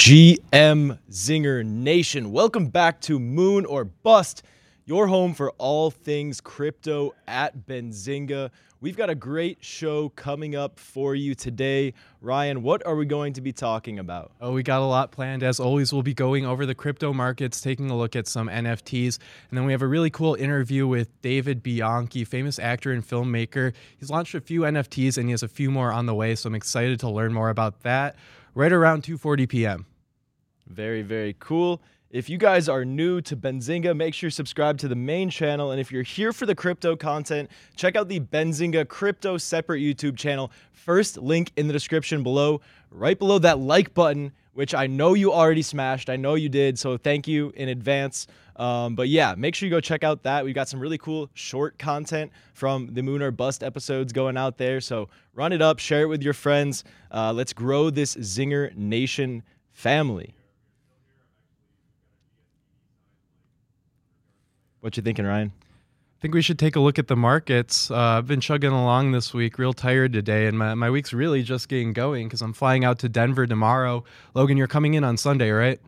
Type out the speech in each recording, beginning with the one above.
GM Zinger Nation. Welcome back to Moon or Bust, your home for all things crypto at Benzinga. We've got a great show coming up for you today. Ryan, what are we going to be talking about? Oh, we got a lot planned. As always, we'll be going over the crypto markets, taking a look at some NFTs. And then we have a really cool interview with David Bianchi, famous actor and filmmaker. He's launched a few NFTs and he has a few more on the way. So I'm excited to learn more about that right around 2:40 p.m. Very, very cool. If you guys are new to Benzinga, make sure you subscribe to the main channel. And if you're here for the crypto content, check out the Benzinga Crypto separate YouTube channel. First link in the description below, right below that like button, which I know you already smashed. I know you did. So thank you in advance. Um, but yeah, make sure you go check out that. We've got some really cool short content from the Moon or Bust episodes going out there. So run it up, share it with your friends. Uh, let's grow this Zinger Nation family. What you thinking, Ryan? I think we should take a look at the markets. Uh, I've been chugging along this week, real tired today, and my, my week's really just getting going because I'm flying out to Denver tomorrow. Logan, you're coming in on Sunday, right?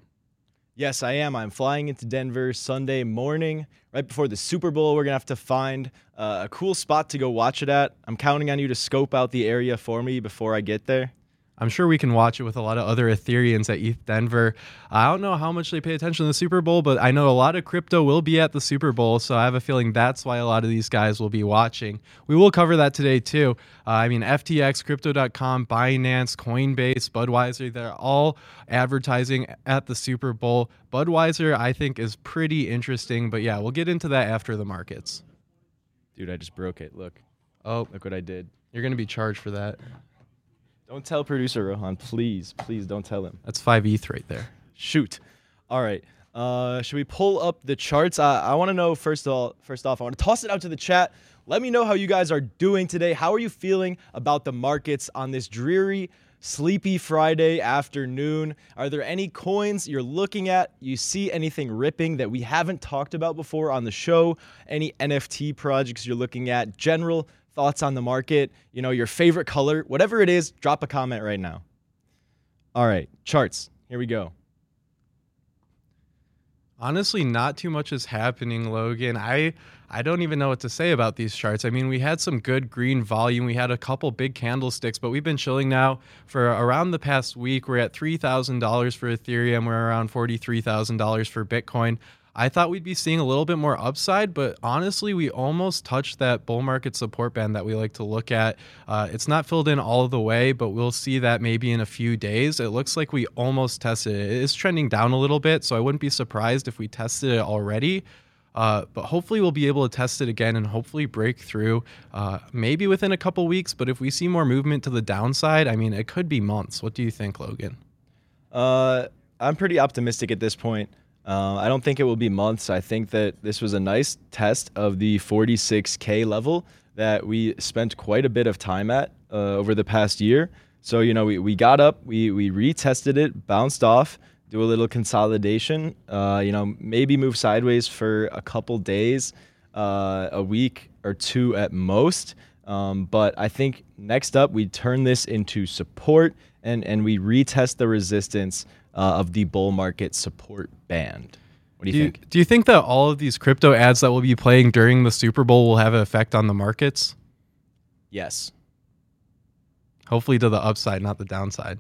Yes, I am. I'm flying into Denver Sunday morning, right before the Super Bowl. We're going to have to find uh, a cool spot to go watch it at. I'm counting on you to scope out the area for me before I get there. I'm sure we can watch it with a lot of other Ethereans at ETH Denver. I don't know how much they pay attention to the Super Bowl, but I know a lot of crypto will be at the Super Bowl, so I have a feeling that's why a lot of these guys will be watching. We will cover that today too. Uh, I mean, FTX, Crypto.com, Binance, Coinbase, Budweiser, they're all advertising at the Super Bowl. Budweiser, I think, is pretty interesting, but yeah, we'll get into that after the markets. Dude, I just broke it. Look. Oh, Look what I did. you're going to be charged for that. Don't tell producer Rohan, please. Please don't tell him. That's 5 ETH right there. Shoot. All right. Uh, should we pull up the charts? I, I want to know first of all, first off, I want to toss it out to the chat. Let me know how you guys are doing today. How are you feeling about the markets on this dreary, sleepy Friday afternoon? Are there any coins you're looking at? You see anything ripping that we haven't talked about before on the show? Any NFT projects you're looking at? General thoughts on the market, you know, your favorite color, whatever it is, drop a comment right now. All right, charts. Here we go. Honestly, not too much is happening, Logan. I I don't even know what to say about these charts. I mean, we had some good green volume. We had a couple big candlesticks, but we've been chilling now for around the past week. We're at $3,000 for Ethereum. We're around $43,000 for Bitcoin. I thought we'd be seeing a little bit more upside, but honestly, we almost touched that bull market support band that we like to look at. Uh, it's not filled in all the way, but we'll see that maybe in a few days. It looks like we almost tested it. It is trending down a little bit, so I wouldn't be surprised if we tested it already. Uh, but hopefully we'll be able to test it again and hopefully break through uh, maybe within a couple weeks but if we see more movement to the downside i mean it could be months what do you think logan Uh, I'm pretty optimistic at this point. Uh, I don't think it will be months. I think that this was a nice test of the 46K level that we spent quite a bit of time at uh, over the past year. So, you know, we, we got up, we, we retested it, bounced off, do a little consolidation, uh, you know, maybe move sideways for a couple days, uh, a week or two at most. Um, but I think next up, we turn this into support and, and we retest the resistance uh, of the bull market support band. What do you do you, think? do you think that all of these crypto ads that we'll be playing during the super bowl will have an effect on the markets Yes. hopefully to the upside not the downside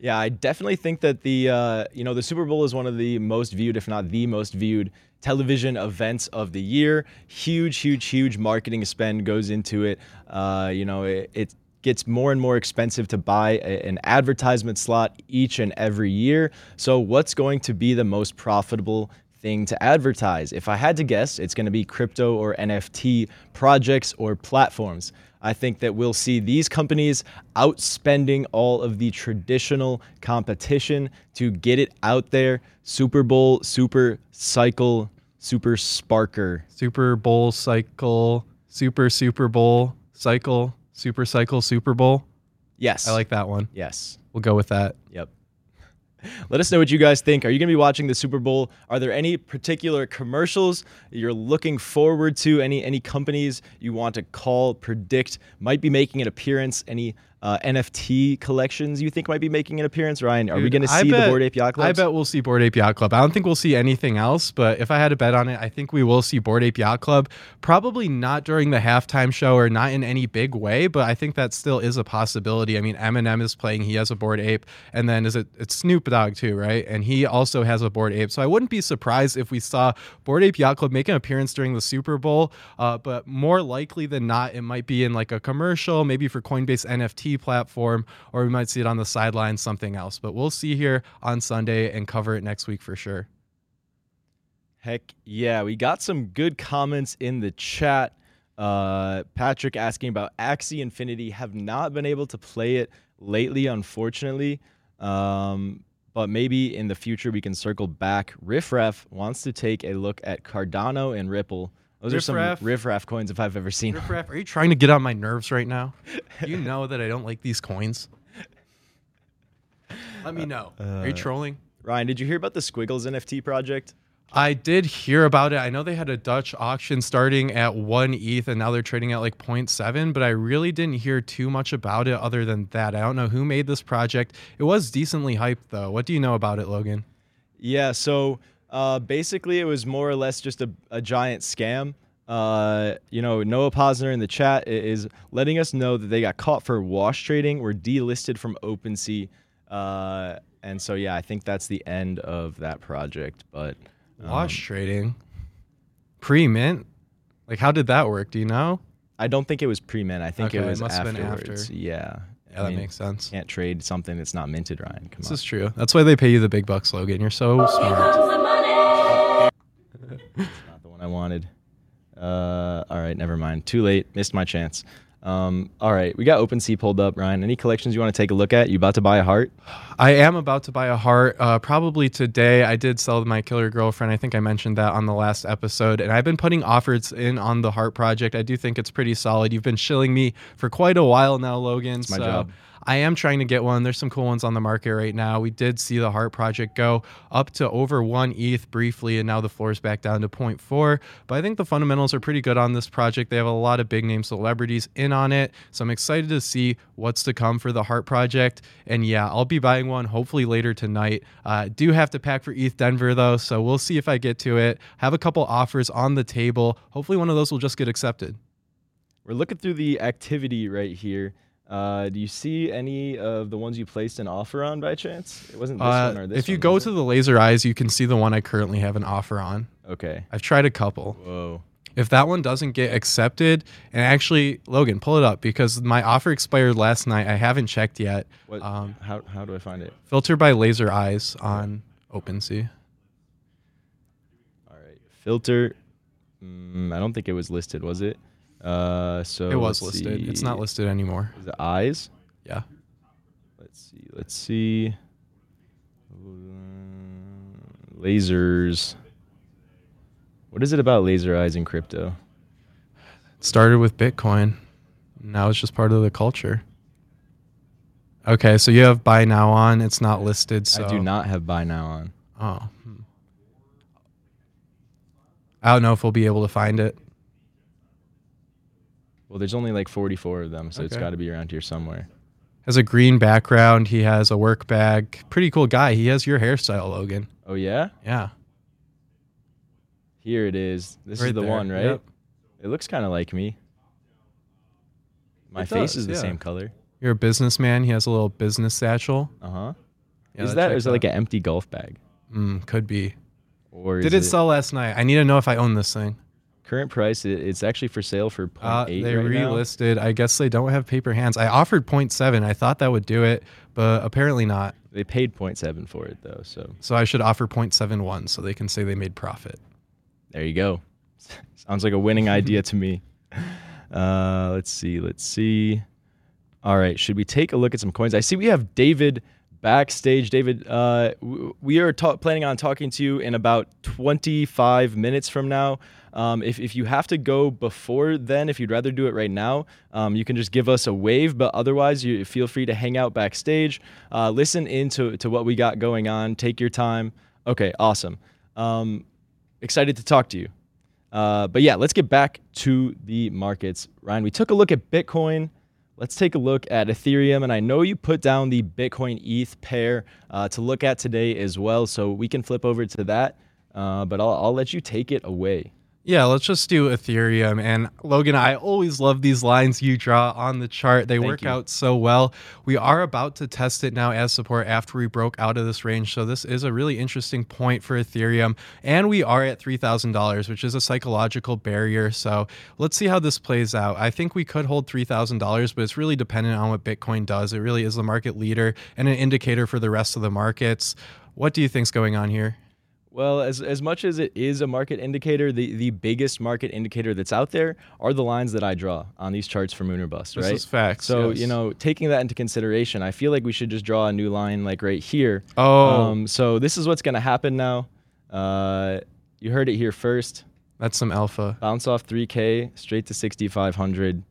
Yeah, I definitely think that the uh, you know the Super Bowl is one of the most viewed, if not the most viewed, television events of the year. Huge, huge, huge marketing spend goes into it. Uh, you know, it, it gets more and more expensive to buy a- an advertisement slot each and every year. So, what's going to be the most profitable thing to advertise? If I had to guess, it's going to be crypto or NFT projects or platforms. I think that we'll see these companies outspending all of the traditional competition to get it out there. Super Bowl, Super Cycle, Super Sparker. super bowl cycle super super bowl cycle super cycle super bowl Yes. i like that one Yes. we'll go with that Yep. Let us know what you guys think. Are you going to be watching the Super Bowl? Are there any particular commercials you're looking forward to? Any any companies you want to call, predict might be making an appearance? Any uh, NFT collections you think might be making an appearance? Ryan, are we going to see bet- the Bored Ape Yacht Club? I bet we'll see Bored Ape Yacht Club. I don't think we'll see anything else, but if I had to bet on it, I think we will see Bored Ape Yacht Club. Probably not during the halftime show or not in any big way, but I think that still is a possibility. I mean, Eminem is playing; he has a Bored Ape, and then is it it's Snoop Dogg too, right? And he also has a Bored Ape. So I wouldn't be surprised if we saw Bored Ape Yacht Club make an appearance during the Super Bowl. Uh, but more likely than not, it might be in like a commercial, maybe for Coinbase NFT platform, or we might see it on the sidelines, something else. But we'll see here on Sunday and cover it next week for sure. Heck yeah, we got some good comments in the chat. Uh, Patrick asking about Axie Infinity. Have not been able to play it lately, unfortunately. Um, but maybe in the future we can circle back. Riffraff wants to take a look at Cardano and Ripple. Those are some Riffraff? Riffraff coins if I've ever seen. Riff Raff, are you trying to get on my nerves right now? You know that I don't like these coins. Let me know. are you Uh, trolling? Ryan, did you hear about the Squiggles NFT project? I did hear about it. I know they had a Dutch auction starting at one ETH and now they're trading at like 0.7, but I really didn't hear too much about it other than that. I don't know who made this project. It was decently hyped though. What do you know about it, Logan? Yeah, so uh, basically, it was more or less just a, a giant scam. Uh, you know, Noah Posner in the chat is letting us know that they got caught for wash trading, were delisted from OpenSea. Uh, and so, yeah, I think that's the end of that project. But um, Wash trading. Pre mint? Like how did that work? Do you know? I don't think it was pre mint. I think Okay, it it was been afterwards. after. Yeah. Yeah, I that mean, makes sense. Can't trade something that's not minted, Ryan. Come This on. is true. That's why they pay you the big bucks, Logan. You're so smart. not the one I wanted. Uh, all right, never mind. Too late. Missed my chance. Um, all right, we got OpenSea pulled up, Ryan. Any collections you want to take a look at? You about to buy a heart? I am about to buy a heart. Uh, probably today. I did sell my killer girlfriend. I think I mentioned that on the last episode. And I've been putting offers in on the heart project. I do think it's pretty solid. You've been shilling me for quite a while now, Logan. my so job. I am trying to get one. There's some cool ones on the market right now. We did see the Heart Project go up to over one ETH briefly, and now the floor is back down to 0.4. But I think the fundamentals are pretty good on this project. They have a lot of big name celebrities in on it. So I'm excited to see what's to come for the Heart Project. And yeah, I'll be buying one hopefully later tonight. Uh, do have to pack for ETH Denver though, so we'll see if I get to it. Have a couple offers on the table. Hopefully one of those will just get accepted. We're looking through the activity right here. Uh, do you see any of the ones you placed an offer on by chance? It wasn't this Uh, one or this one. if you one, go to the laser eyes, you can see the one I currently have an offer on. Okay. I've tried a couple. Whoa. If that one doesn't get accepted, and actually, Logan, pull it up because my offer expired last night. I haven't checked yet. What? Um, how, how do I find it? filter by laser eyes on OpenSea. All right. Filter. Mm, I don't think it was listed, was it? Uh, so It was listed. It's not listed anymore. The eyes? Yeah. Let's see. Let's see. Lasers. What is it about laser eyes in crypto? It started with Bitcoin. Now it's just part of the culture. Okay, so you have buy now on. It's not listed. So I do not have buy now on. Oh. hmm. I don't know if we'll be able to find it. Well, there's only like 44 of them, so it's got to be around here somewhere. Has a green background. He has a work bag. Pretty cool guy. He has your hairstyle, Logan. Oh yeah, Yeah. here it is. This is the there. one, right? Yep. It looks kind of like me. My It face does, is the yeah. same color. You're a businessman. He has a little business satchel. Uh huh. Yeah, is that or is it like an empty golf bag? Mm, could be. Or Did is it sell last night? I need to know if I own this thing. Current price it's actually for sale for 0.8 Uh, they right now. I guess they don't have paper hands. I offered 0.7. I thought that would do it, but apparently not. They paid 0.7 for it though, so So I should offer 0.71 so they can say they made profit. there you go. Sounds like a winning idea to me. Uh, let's see. Let's see. All right. Should we take a look at some coins? I see we have David backstage. David, uh, we are ta- planning on talking to you in about 25 minutes from now. Um, if, if you have to go before then, if you'd rather do it right now, um, you can just give us a wave. But otherwise, you feel free to hang out backstage, uh, listen into to what we got going on, take your time. Okay, awesome. Um, excited to talk to you. Uh, but yeah, let's get back to the markets. Ryan, we took a look at Bitcoin let's take a look at Ethereum. And I know you put down the Bitcoin ETH pair uh, to look at today as well. So we can flip over to that. Uh, but I'll, I'll let you take it away. Yeah, let's just do Ethereum. And Logan, I always love these lines you draw on the chart. They Thank work you. out so well. We are about to test it now as support after we broke out of this range. So this is a really interesting point for Ethereum. And we are at $3,000, which is a psychological barrier. So let's see how this plays out. I think we could hold $3,000, but it's really dependent on what Bitcoin does. It really is the market leader and an indicator for the rest of the markets. What do you think's going on here? Well, as, as much as it is a market indicator, the, the biggest market indicator that's out there are the lines that I draw on these charts for Moon or Bust, This right? is facts, So, yes. you know, taking that into consideration, I feel like we should just draw a new line like right here. Oh. Um, so this is what's going to happen now. Uh, you heard it here first. That's some alpha. Bounce off 3K straight to 6,500.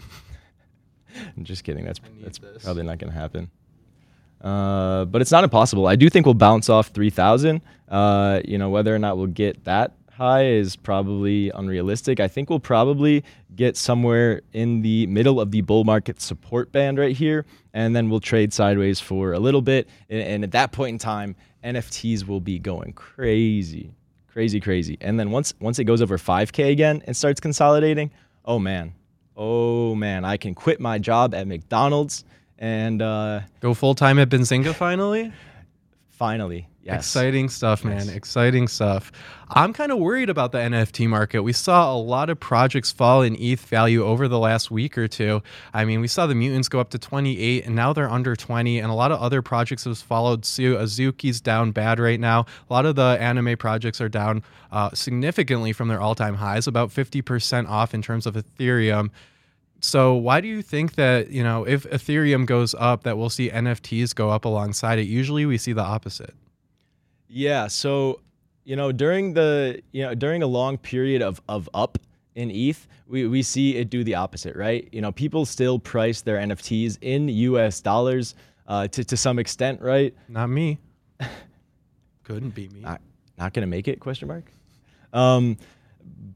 I'm just kidding. That's that's this. probably not going to happen. Uh, but it's not impossible. I do think we'll bounce off 3,000. Uh, you know, whether or not we'll get that high is probably unrealistic. I think we'll probably get somewhere in the middle of the bull market support band right here, and then we'll trade sideways for a little bit. And, and at that point in time, NFTs will be going crazy, crazy, crazy. And then once once it goes over 5K again and starts consolidating, oh man, oh man, I can quit my job at McDonald's and uh, Go full time at Benzinga finally? finally, yes, Exciting stuff, man. Yes. Exciting stuff. I'm kind of worried about the NFT market. We saw a lot of projects fall in ETH value over the last week or two. I mean, we saw the mutants go up to 28 and now they're under 20, and a lot of other projects have followed suit. Azuki's down bad right now. A lot of the anime projects are down uh, significantly from their all time highs, about 50% off in terms of Ethereum. So why do you think that, you know, if Ethereum goes up that we'll see NFTs go up alongside it? Usually we see the opposite. Yeah. So, you know, during the you know during a long period of of up in ETH, we, we see it do the opposite, right? You know, people still price their NFTs in US dollars uh, to to some extent, right? Not me. Couldn't be me. Not not gonna make it? Question mark. Um,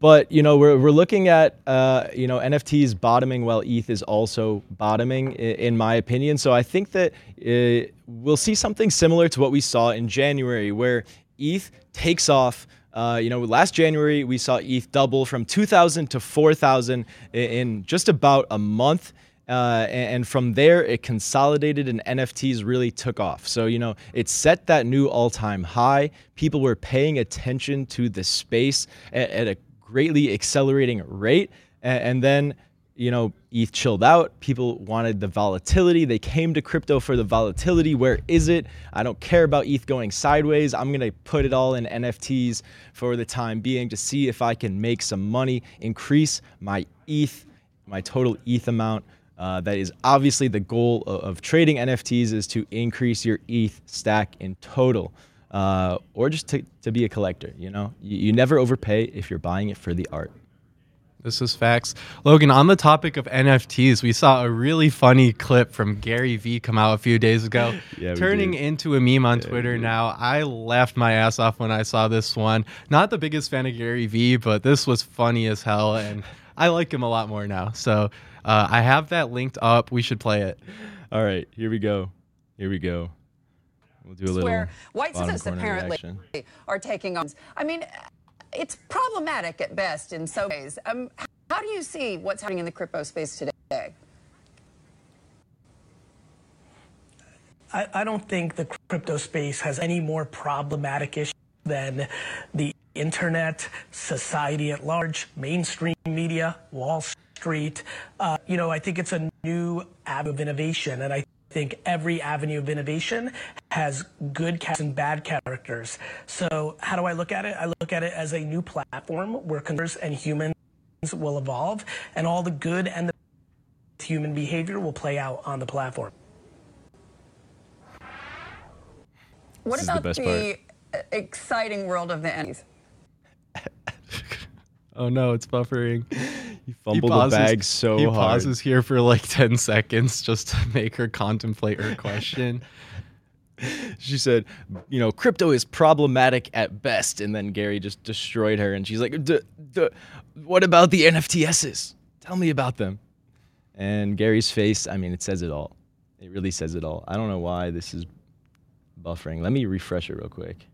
but you know we're, we're looking at uh, you know NFTs bottoming while ETH is also bottoming in my opinion. So I think that uh, we'll see something similar to what we saw in January, where ETH takes off. Uh, you know, last January we saw ETH double from 2,000 to 4,000 in just about a month. Uh, and, from there, it consolidated and NFTs really took off. So, you know, it set that new all time high. People were paying attention to the space at, at a greatly accelerating rate. And, and then, you know, ETH chilled out. People wanted the volatility. They came to crypto for the volatility. Where is it? I don't care about ETH going sideways. I'm going to put it all in NFTs for the time being to see if I can make some money, increase my ETH, my total ETH amount. Uh, that is obviously the goal of, of trading NFTs is to increase your ETH stack in total, uh, or just to, to be a collector. You know, you, you never overpay if you're buying it for the art. This is facts. Logan, on the topic of NFTs, we saw a really funny clip from Gary Vee come out a few days ago, Yeah, turning into a meme on Twitter now. I laughed my ass off when I saw this one. Not the biggest fan of Gary Vee, but this was funny as hell, and I like him a lot more now. So uh, I have that linked up. We should play it. All right, here we go. Here we go. We'll do a little where white bottom apparently reaction. are taking on. I mean, it's problematic at best in some ways. Um, how do you see what's happening in the crypto space today? I, I don't think the crypto space has any more problematic issues than the internet, society at large, mainstream media, Wall Street. Uh, you know, I think it's a new avenue of innovation, and I think every avenue of innovation has good characters and bad characters. So, how do I look at it? I look at it as a new platform where consumers and humans will evolve, and all the good and the human behavior will play out on the platform. What This is the about the uh, exciting world of the NFTs? Oh no, it's buffering. He fumbled the bag so he hard. pauses here for like 10 seconds just to make her contemplate her question. She said, "You know, crypto is problematic at best." And then Gary just destroyed her, and she's like, "D- d- "What about the NFTSs? Tell me about them." And Gary's face, I mean, it says it all. It really says it all. I don't know why this is buffering. Let me refresh it real quick.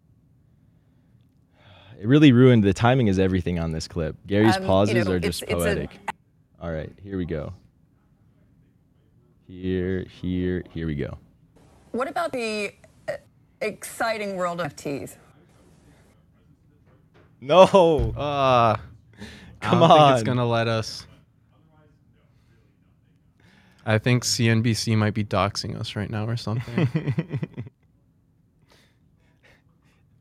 It really ruined the timing is everything on this clip. Gary's Um, you pauses know, are it's- just it's a- poetic. All right, here we go. Here, here, here we go. What about the uh, exciting world of NFTs? No. Uh, Come I don't on. think it's gonna let us. I think CNBC might be doxing us right now or something.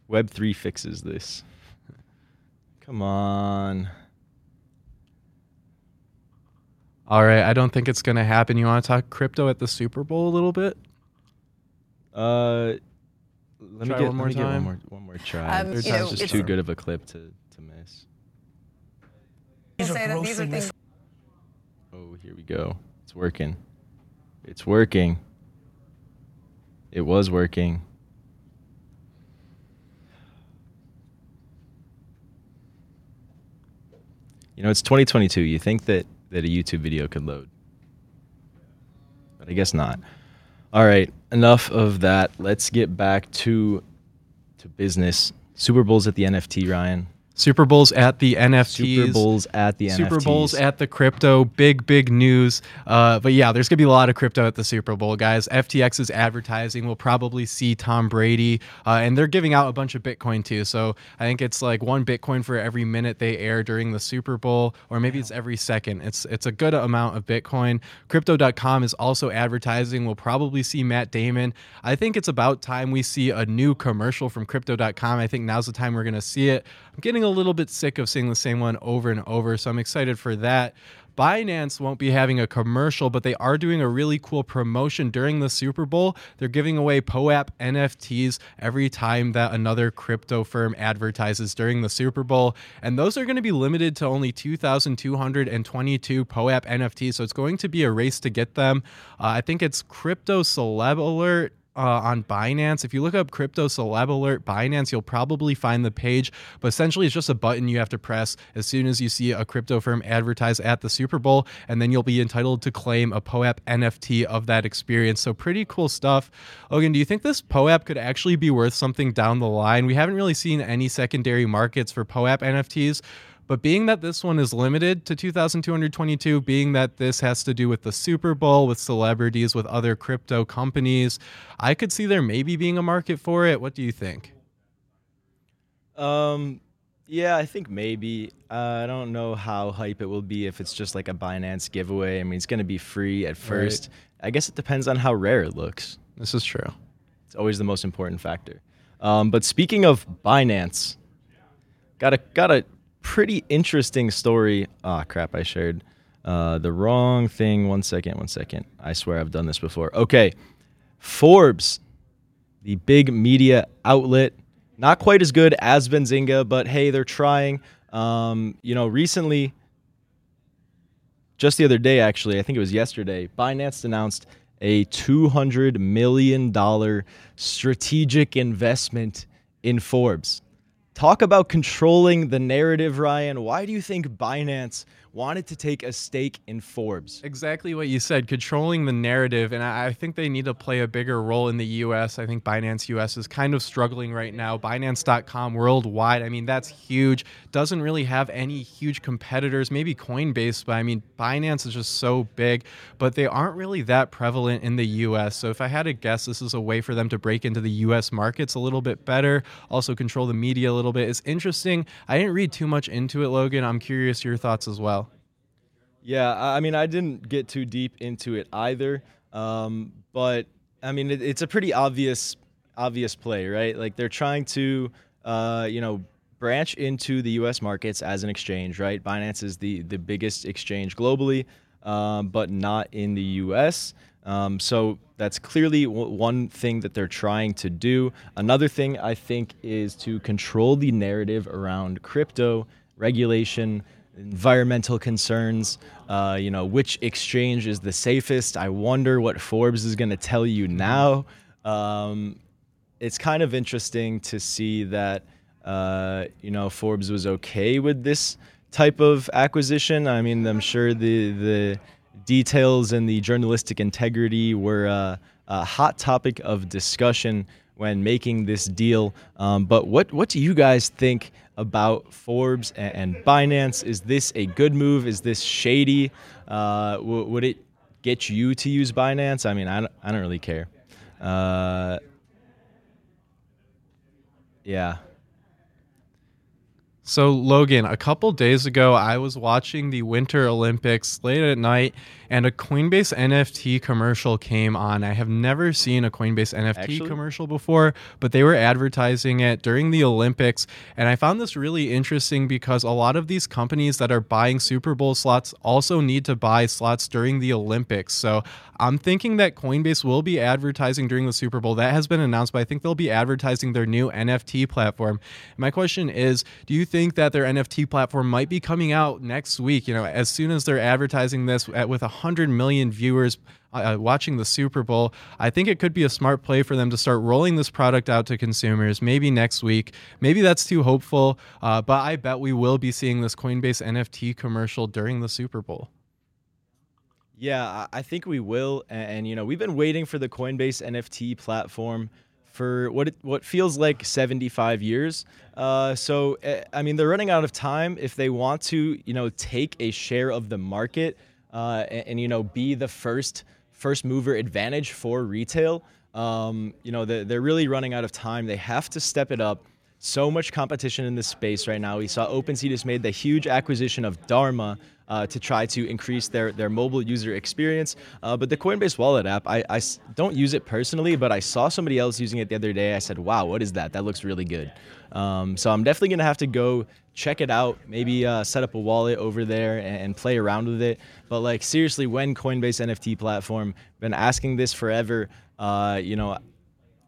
Web3 fixes this. Come on. All right, I don't think it's gonna happen. You want to talk crypto at the Super Bowl a little bit? Uh, let Try me get one more let me get one more one more try. Um, This you is know, just too good of a clip to, to miss. These are these are things. Oh, here we go. It's working. It's working. It was working. You know, it's 2022. You think that that a YouTube video could load. But I guess not. All right, enough of that. Let's get back to to business. Super Bowl's at the NFT, Ryan. Super Bowls at the NFTs. Super Bowls at the NFTs. Super NFTs. Bowls at the crypto, big big news. Uh, but yeah, there's gonna be a lot of crypto at the Super Bowl, guys. FTX is advertising. We'll probably see Tom Brady, uh, and they're giving out a bunch of Bitcoin too. So I think it's like one Bitcoin for every minute they air during the Super Bowl, or maybe it's every second. It's it's a good amount of Bitcoin. Crypto.com is also advertising. We'll probably see Matt Damon. I think it's about time we see a new commercial from Crypto.com. I think now's the time we're gonna see it. I'm getting a little bit sick of seeing the same one over and over, so I'm excited for that. Binance won't be having a commercial, but they are doing a really cool promotion during the Super Bowl. They're giving away POAP NFTs every time that another crypto firm advertises during the Super Bowl. And those are going to be limited to only 2,222 POAP NFTs. So it's going to be a race to get them. Uh, I think it's Crypto Celeb Alert uh, on Binance. If you look up crypto celeb alert Binance, you'll probably find the page. But essentially, it's just a button you have to press as soon as you see a crypto firm advertise at the Super Bowl, and then you'll be entitled to claim a POAP NFT of that experience. So, pretty cool stuff. Logan, do you think this POAP could actually be worth something down the line? We haven't really seen any secondary markets for POAP NFTs. But being that this one is limited to 2,222, being that this has to do with the Super Bowl, with celebrities, with other crypto companies, I could see there maybe being a market for it. What do you think? Um, yeah, I think maybe. Uh, I don't know how hype it will be if it's just like a Binance giveaway. I mean, it's going to be free at first. I guess it depends on how rare it looks. This is true. It's always the most important factor. Um, but speaking of Binance, got a got a pretty interesting story. Ah, crap! I shared uh, the wrong thing. One second. One second. I swear I've done this before. Okay, Forbes, the big media outlet, not quite as good as Benzinga, but hey, they're trying. Um, you know, recently, just the other day, actually, I think it was yesterday, Binance announced a $200 million strategic investment in Forbes. Talk about controlling the narrative, Ryan. Why do you think Binance wanted to take a stake in Forbes? Exactly what you said, controlling the narrative. And I, think they need to play a bigger role in the US. I think Binance US is kind of struggling right now. Binance.com worldwide, I mean, that's huge. Doesn't really have any huge competitors, maybe Coinbase, but I mean, Binance is just so big, but they aren't really that prevalent in the US. So if I had to guess, this is a way for them to break into the US markets a little bit better, also control the media a little bit. It's interesting. I didn't read too much into it, Logan. I'm curious your thoughts as well. Yeah, I mean, I didn't get too deep into it either, um, but I mean, it, it's a pretty obvious, obvious play, right? Like they're trying to, uh, you know, branch into the U.S. markets as an exchange, right? Binance is the the biggest exchange globally, um, but not in the U.S. Um, so that's clearly w- one thing that they're trying to do. Another thing I think is to control the narrative around crypto regulation environmental concerns, uh, you know, which exchange is the safest. I wonder what Forbes is going to tell you now. Um, it's kind of interesting to see that, uh, you know, Forbes was okay with this type of acquisition. I mean, I'm sure the the details and the journalistic integrity were uh, a hot topic of discussion when making this deal. Um, but what what do you guys think about Forbes and, and Binance? Is this a good move? Is this shady? Uh, w- would it get you to use Binance? I mean, I don't, I don't really care. Uh, yeah. So, Logan, a couple days ago, I was watching the Winter Olympics late at night, and a Coinbase NFT commercial came on. I have never seen a Coinbase NFT Actually? commercial before, but they were advertising it during the Olympics. And I found this really interesting because a lot of these companies that are buying Super Bowl slots also need to buy slots during the Olympics. So, I'm thinking that Coinbase will be advertising during the Super Bowl. That has been announced, but I think they'll be advertising their new NFT platform. My question is Do you think that their NFT platform might be coming out next week? You know, as soon as they're advertising this at, with 100 million viewers. Uh, watching the Super Bowl, I think it could be a smart play for them to start rolling this product out to consumers maybe next week. Maybe that's too hopeful, uh, but I bet we will be seeing this Coinbase NFT commercial during the Super Bowl. Yeah, I I think we will, and, and, you know we've been waiting for the Coinbase NFT platform for what it, what feels like 75 years. Uh, so eh, I mean they're running out of time if they want to you know take a share of the market uh, and, and you know be the first first mover advantage for retail. Um, you know they're, they're really running out of time. They have to step it up so much competition in this space right now. We saw OpenSea just made the huge acquisition of Dharma uh, to try to increase their, their mobile user experience. Uh, but the Coinbase Wallet app, I don't use it personally, but I saw somebody else using it the other day. I said, wow, what is that? That looks really good. Um, so I'm definitely going to have to go check it out, maybe uh, set up a wallet over there and, and play around with it. But like seriously, when Coinbase NFT platform, been asking this forever. Uh, you know,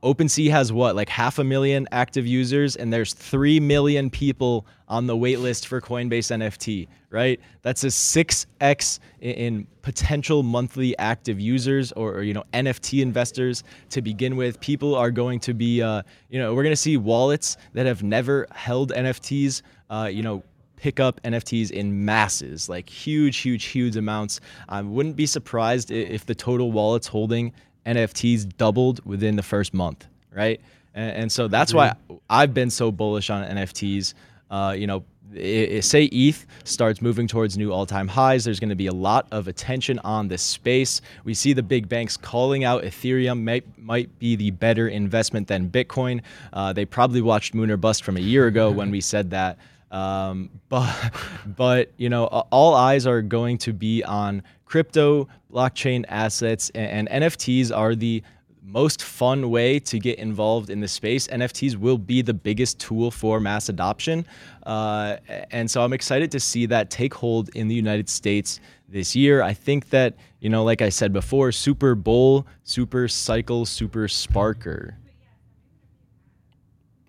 OpenSea has what, like half a million active users, and there's 3 million people on the waitlist for Coinbase NFT, right? That's a 6x in, potential monthly active users or, or, you know, NFT investors to begin with. People are going to be, uh, you know, we're going to see wallets that have never held NFTs, uh, you know, pick up NFTs in masses, like huge, huge, huge amounts. I wouldn't be surprised if the total wallets holding NFTs doubled within the first month, right? And, and so that's why I've been so bullish on NFTs. Uh, you know, i i say ETH starts moving towards new all-time highs. There's going to be a lot of attention on this space. We see the big banks calling out Ethereum might might be the better investment than Bitcoin. Uh, they probably watched Moon or Bust from a year ago when we said that. Um, but but you know, all eyes are going to be on crypto, blockchain assets, and, and NFTs are the most fun way to get involved in the space. NFTs will be the biggest tool for mass adoption, uh, and so I'm excited to see that take hold in the United States this year. I think that you know, like I said before, Super Bowl, Super Cycle, Super Sparker.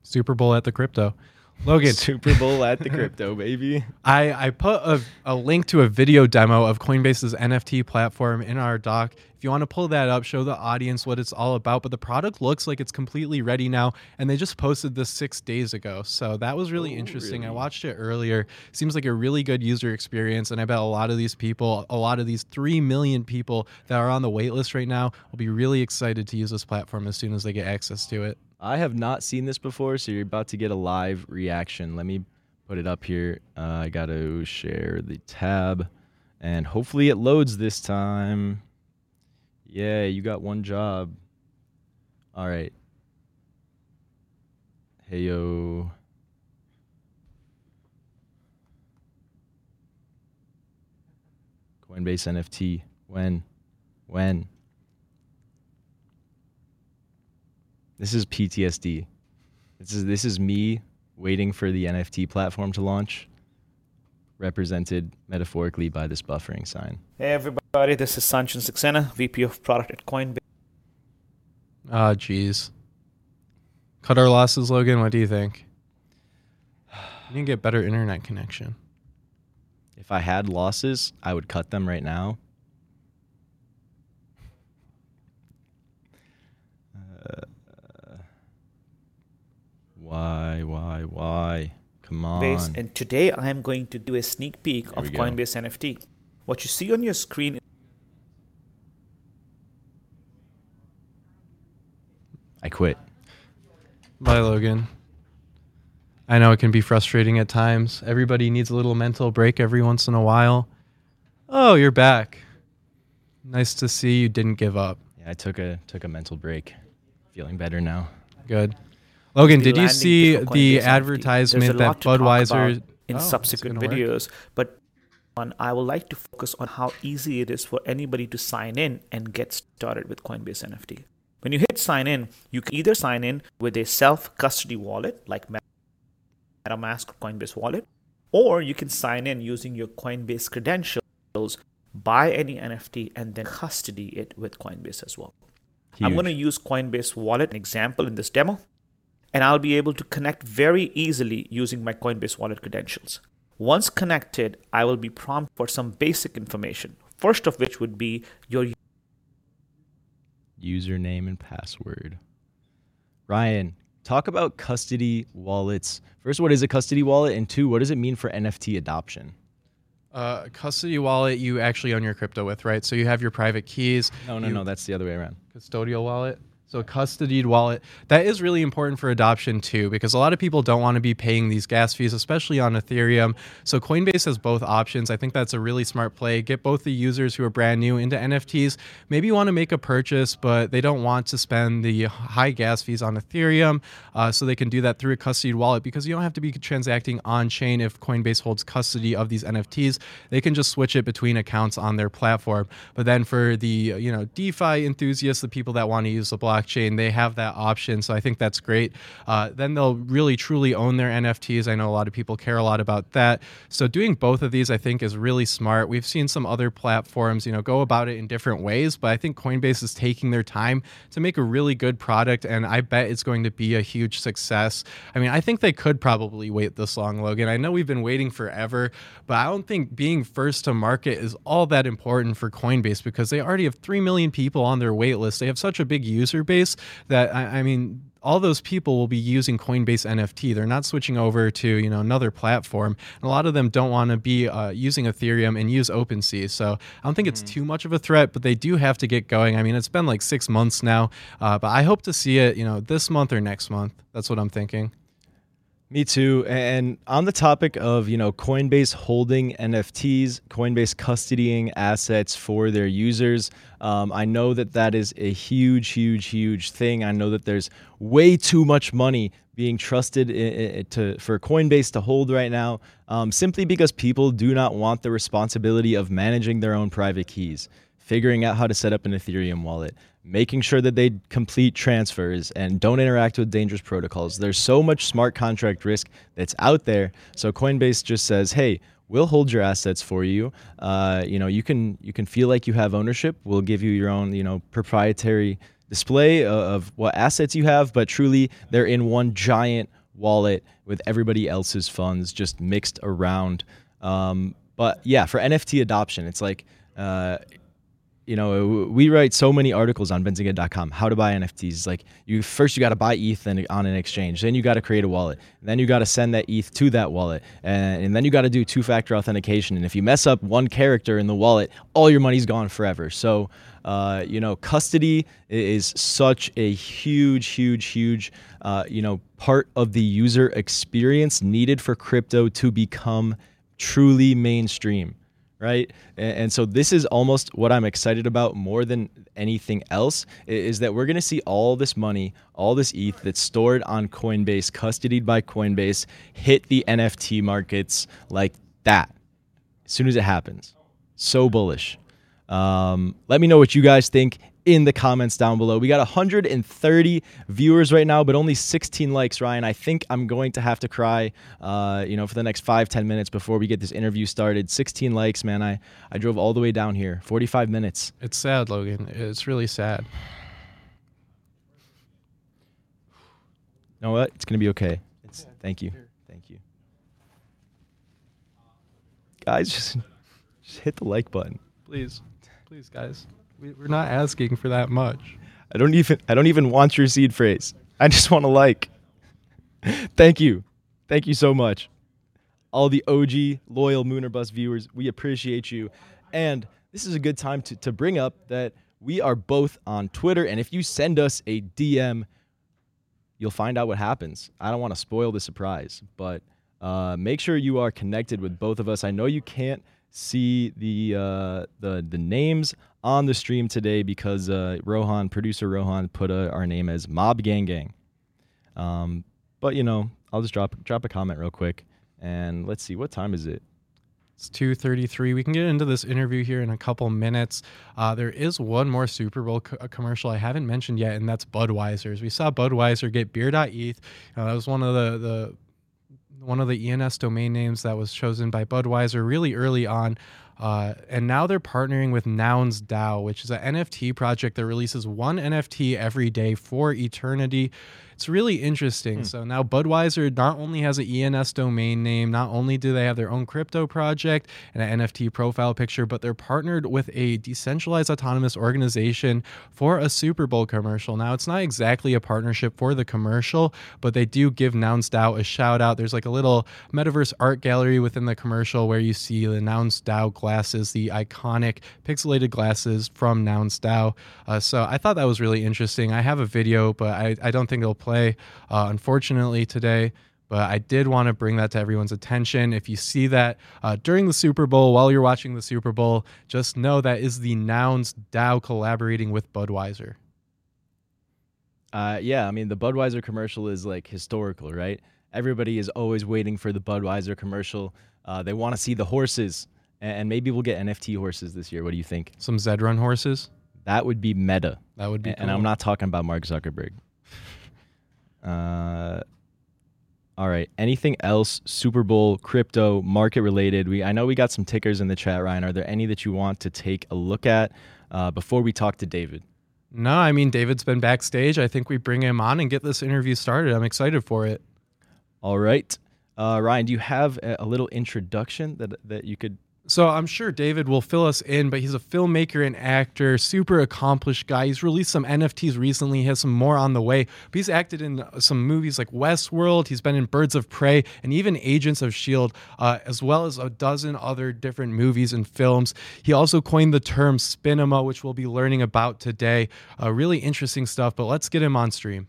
Super Bowl at the crypto. Logan, Super Bowl at the crypto, baby. I, I put a, a link to a video demo of Coinbase's NFT platform in our doc. If you want to pull that up, show the audience what it's all about. But the product looks like it's completely ready now, and they just posted this six days ago. So that was really Oh, interesting. I watched it earlier. Seems like a really good user experience, and I bet a lot of these people, a lot of these three million people that are on the waitlist right now, will be really excited to use this platform as soon as they get access to it. I have not seen this before, so you're about to get a live reaction. Let me put it up here. Uh, I got to share the tab, and hopefully it loads this time. Yeah, you got one job. All right. Hey yo. Coinbase NFT. When? When? This is PTSD. This is this is me waiting for the NFT platform to launch, represented metaphorically by this buffering sign. Hey everybody, this is Sanchan Saxena, VP of Product at Coinbase. Ah, jeez. Cut our losses, Logan. What do you think? You need to get better internet connection. If I had losses, I would cut them right now. Uh, why, why, why? Come on. Base. And today I am going to do a sneak peek Here of Coinbase. NFT. What you see on your screen. I quit. Bye, Logan. I know it can be frustrating at times. Everybody needs a little mental break every once in a while. Oh, you're back. Nice to see you didn't give up. Yeah, I took a took a mental break. Feeling better now. Good. Logan, did you see the advertisement that lot to talk Budweiser oh, in Oh, subsequent gonna work. videos, but on I would like to focus on how easy it is for anybody to sign in and get started with Coinbase NFT. When you hit sign in, you can either sign in with a self-custody wallet like MetaMask or Coinbase wallet, or you can sign in using your Coinbase credentials, buy any NFT, and then custody it with Coinbase as well. I'm going to use Coinbase Wallet, an example in this demo, and I'll be able to connect very easily using my Coinbase Wallet credentials. Once connected, I will be prompted for some basic information. First of which would be your username and password. Ryan, talk about custody wallets. First, what is a custody wallet? And two, what does it mean for NFT adoption? uh, custody wallet you actually own your crypto with, right? So you have your private keys. No, no, you- no, that's the other way around. custodial wallet. So a custodied wallet that is really important for adoption too, because a lot of people don't want to be paying these gas fees, especially on Ethereum. So Coinbase has both options. I think that's a really smart play. Get both the users who are brand new into NFTs. Maybe you want to make a purchase, but they don't want to spend the high gas fees on Ethereum, uh, so they can do that through a custodied wallet because you don't have to be transacting on chain if Coinbase holds custody of these NFTs. They can just switch it between accounts on their platform. But then for the you know DeFi enthusiasts, the people that want to use the blockchain, they have that option. So I think that's great. Uh, then they'll really truly own their NFTs. I know a lot of people care a lot about that. So doing both of these, I think, is really smart. We've seen some other platforms, you know, go about it in different ways, but I think Coinbase is taking their time to make a really good product, and I bet it's going to be a huge success. I mean, I think they could probably wait this long, Logan. I know we've been waiting forever, but I don't think being first to market is all that important for Coinbase because they already have 3 million people on their wait list. They have such a big user base that, I, I mean, all those people will be using Coinbase NFT. They're not switching over to you know another platform. And a lot of them don't want to be uh, using Ethereum and use OpenSea. So I don't think it's too much of a threat, but they do have to get going. I mean, it's been like six months now, uh, but I hope to see it you know this month or next month. That's what I'm thinking. Me too. And on the topic of, you know, Coinbase holding NFTs, Coinbase custodying assets for their users, um, I know that that is a huge, huge, huge thing. I know that there's way too much money being trusted to for Coinbase to hold right now, um, simply because people do not want the responsibility of managing their own private keys, figuring out how to set up an Ethereum wallet, making sure that they complete transfers and don't interact with dangerous protocols. There's so much smart contract risk that's out there. So Coinbase just says, "Hey, we'll hold your assets for you. Uh, you know, you can you can feel like you have ownership. We'll give you your own, you know, proprietary display of, of what assets you have, but truly they're in one giant wallet with everybody else's funds just mixed around. Um, but yeah, for NFT adoption, it's like." Uh, you know, we write so many articles on Benzinga.com how to buy NFTs. Like you first you got to buy ETH on an exchange, then you got to create a wallet, then you got to send that ETH to that wallet, and, and then you got to do two-factor authentication. And if you mess up one character in the wallet, all your money's gone forever. So, uh, you know, custody is such a huge, huge, huge, uh, you know, part of the user experience needed for crypto to become truly mainstream right? And, so this is almost what i'm excited about more than anything else is that we're going to see all this money all this eth that's stored on coinbase custodied by coinbase hit the nft markets like that. As soon as it happens. So bullish. Um, let me know what you guys think in the comments down below. We got 130 viewers right now, but only 16 likes, Ryan. I think I'm going to have to cry, uh, you know, for the next five, 10 minutes before we get this interview started. 16 likes, man. I, I drove all the way down here, 45 minutes. It's sad, Logan. It's really sad. You know what? It's going to be okay. It's, thank you. Thank you. Guys, just, just hit the like button. Please, please, guys. We, we're not asking for that much. I don't even I don't even want your seed phrase. I just want to like. Thank you. Thank you so much. All the OG loyal Moon or Bust viewers, we appreciate you. And this is a good time to, to bring up that we are both on Twitter. And if you send us a DM you'll find out what happens. I don't want to spoil the surprise, but uh, make sure you are connected with both of us. I know you can't see the uh, the the names on the stream today because uh, Rohan, producer Rohan, put uh our name as Mob Gang Gang. Um, but you know, I'll just drop drop a comment real quick, and let's see what time is it. It's 2:33. We can get into this interview here in a couple minutes. Uh, there is one more Super Bowl co- uh, commercial I haven't mentioned yet, and that's Budweiser's. We saw Budweiser get beer.eth. You know, that was one of the the one of the ENS domain names that was chosen by Budweiser really early on. Uh, and now they're partnering with Nouns DAO, which is an NFT project that releases one NFT every day for eternity. It's really interesting. So now Budweiser not only has an ENS domain name, not only do they have their own crypto project and an NFT profile picture, but they're partnered with a decentralized autonomous organization for a Super Bowl commercial. Now, it's not exactly a partnership for the commercial, but they do give Nouns DAO a shout out. There's like a little metaverse art gallery within the commercial where you see the Nouns DAO glasses, the iconic pixelated glasses from Nouns DAO. Uh, so I thought that was really interesting. I have a video, but I, I don't think it'll play, uh, unfortunately, today. But I did want to bring that to everyone's attention. If you see that uh, during the Super Bowl, while you're watching the Super Bowl, just know that is the Nouns DAO collaborating with Budweiser. Uh, yeah, I mean the Budweiser commercial is like historical, right? Everybody is always waiting for the Budweiser commercial. Uh, they want to see the horses, and maybe we'll get NFT horses this year. What do you think? Some Zed Run horses. That would be meta, That would be and I'm not talking about Mark Zuckerberg. Uh, all right. Anything else Super Bowl crypto market related? We I know we got some tickers in the chat, Ryan. Are there any that you want to take a look at uh, before we talk to David? No, I mean David's been backstage. I think we bring him on and get this interview started. I'm excited for it. All right. Uh, Ryan, do you have a, little introduction that that you could? So I'm sure David will fill us in, but he's a filmmaker and actor, super accomplished guy. He's released some NFTs recently. He has some more on the way. But he's acted in some movies like Westworld. He's been in Birds of Prey and even Agents of Shield, uh, as well as a dozen other different movies and films. He also coined the term spinema, which we'll be learning about today. Uh, really interesting stuff. But let's get him on stream.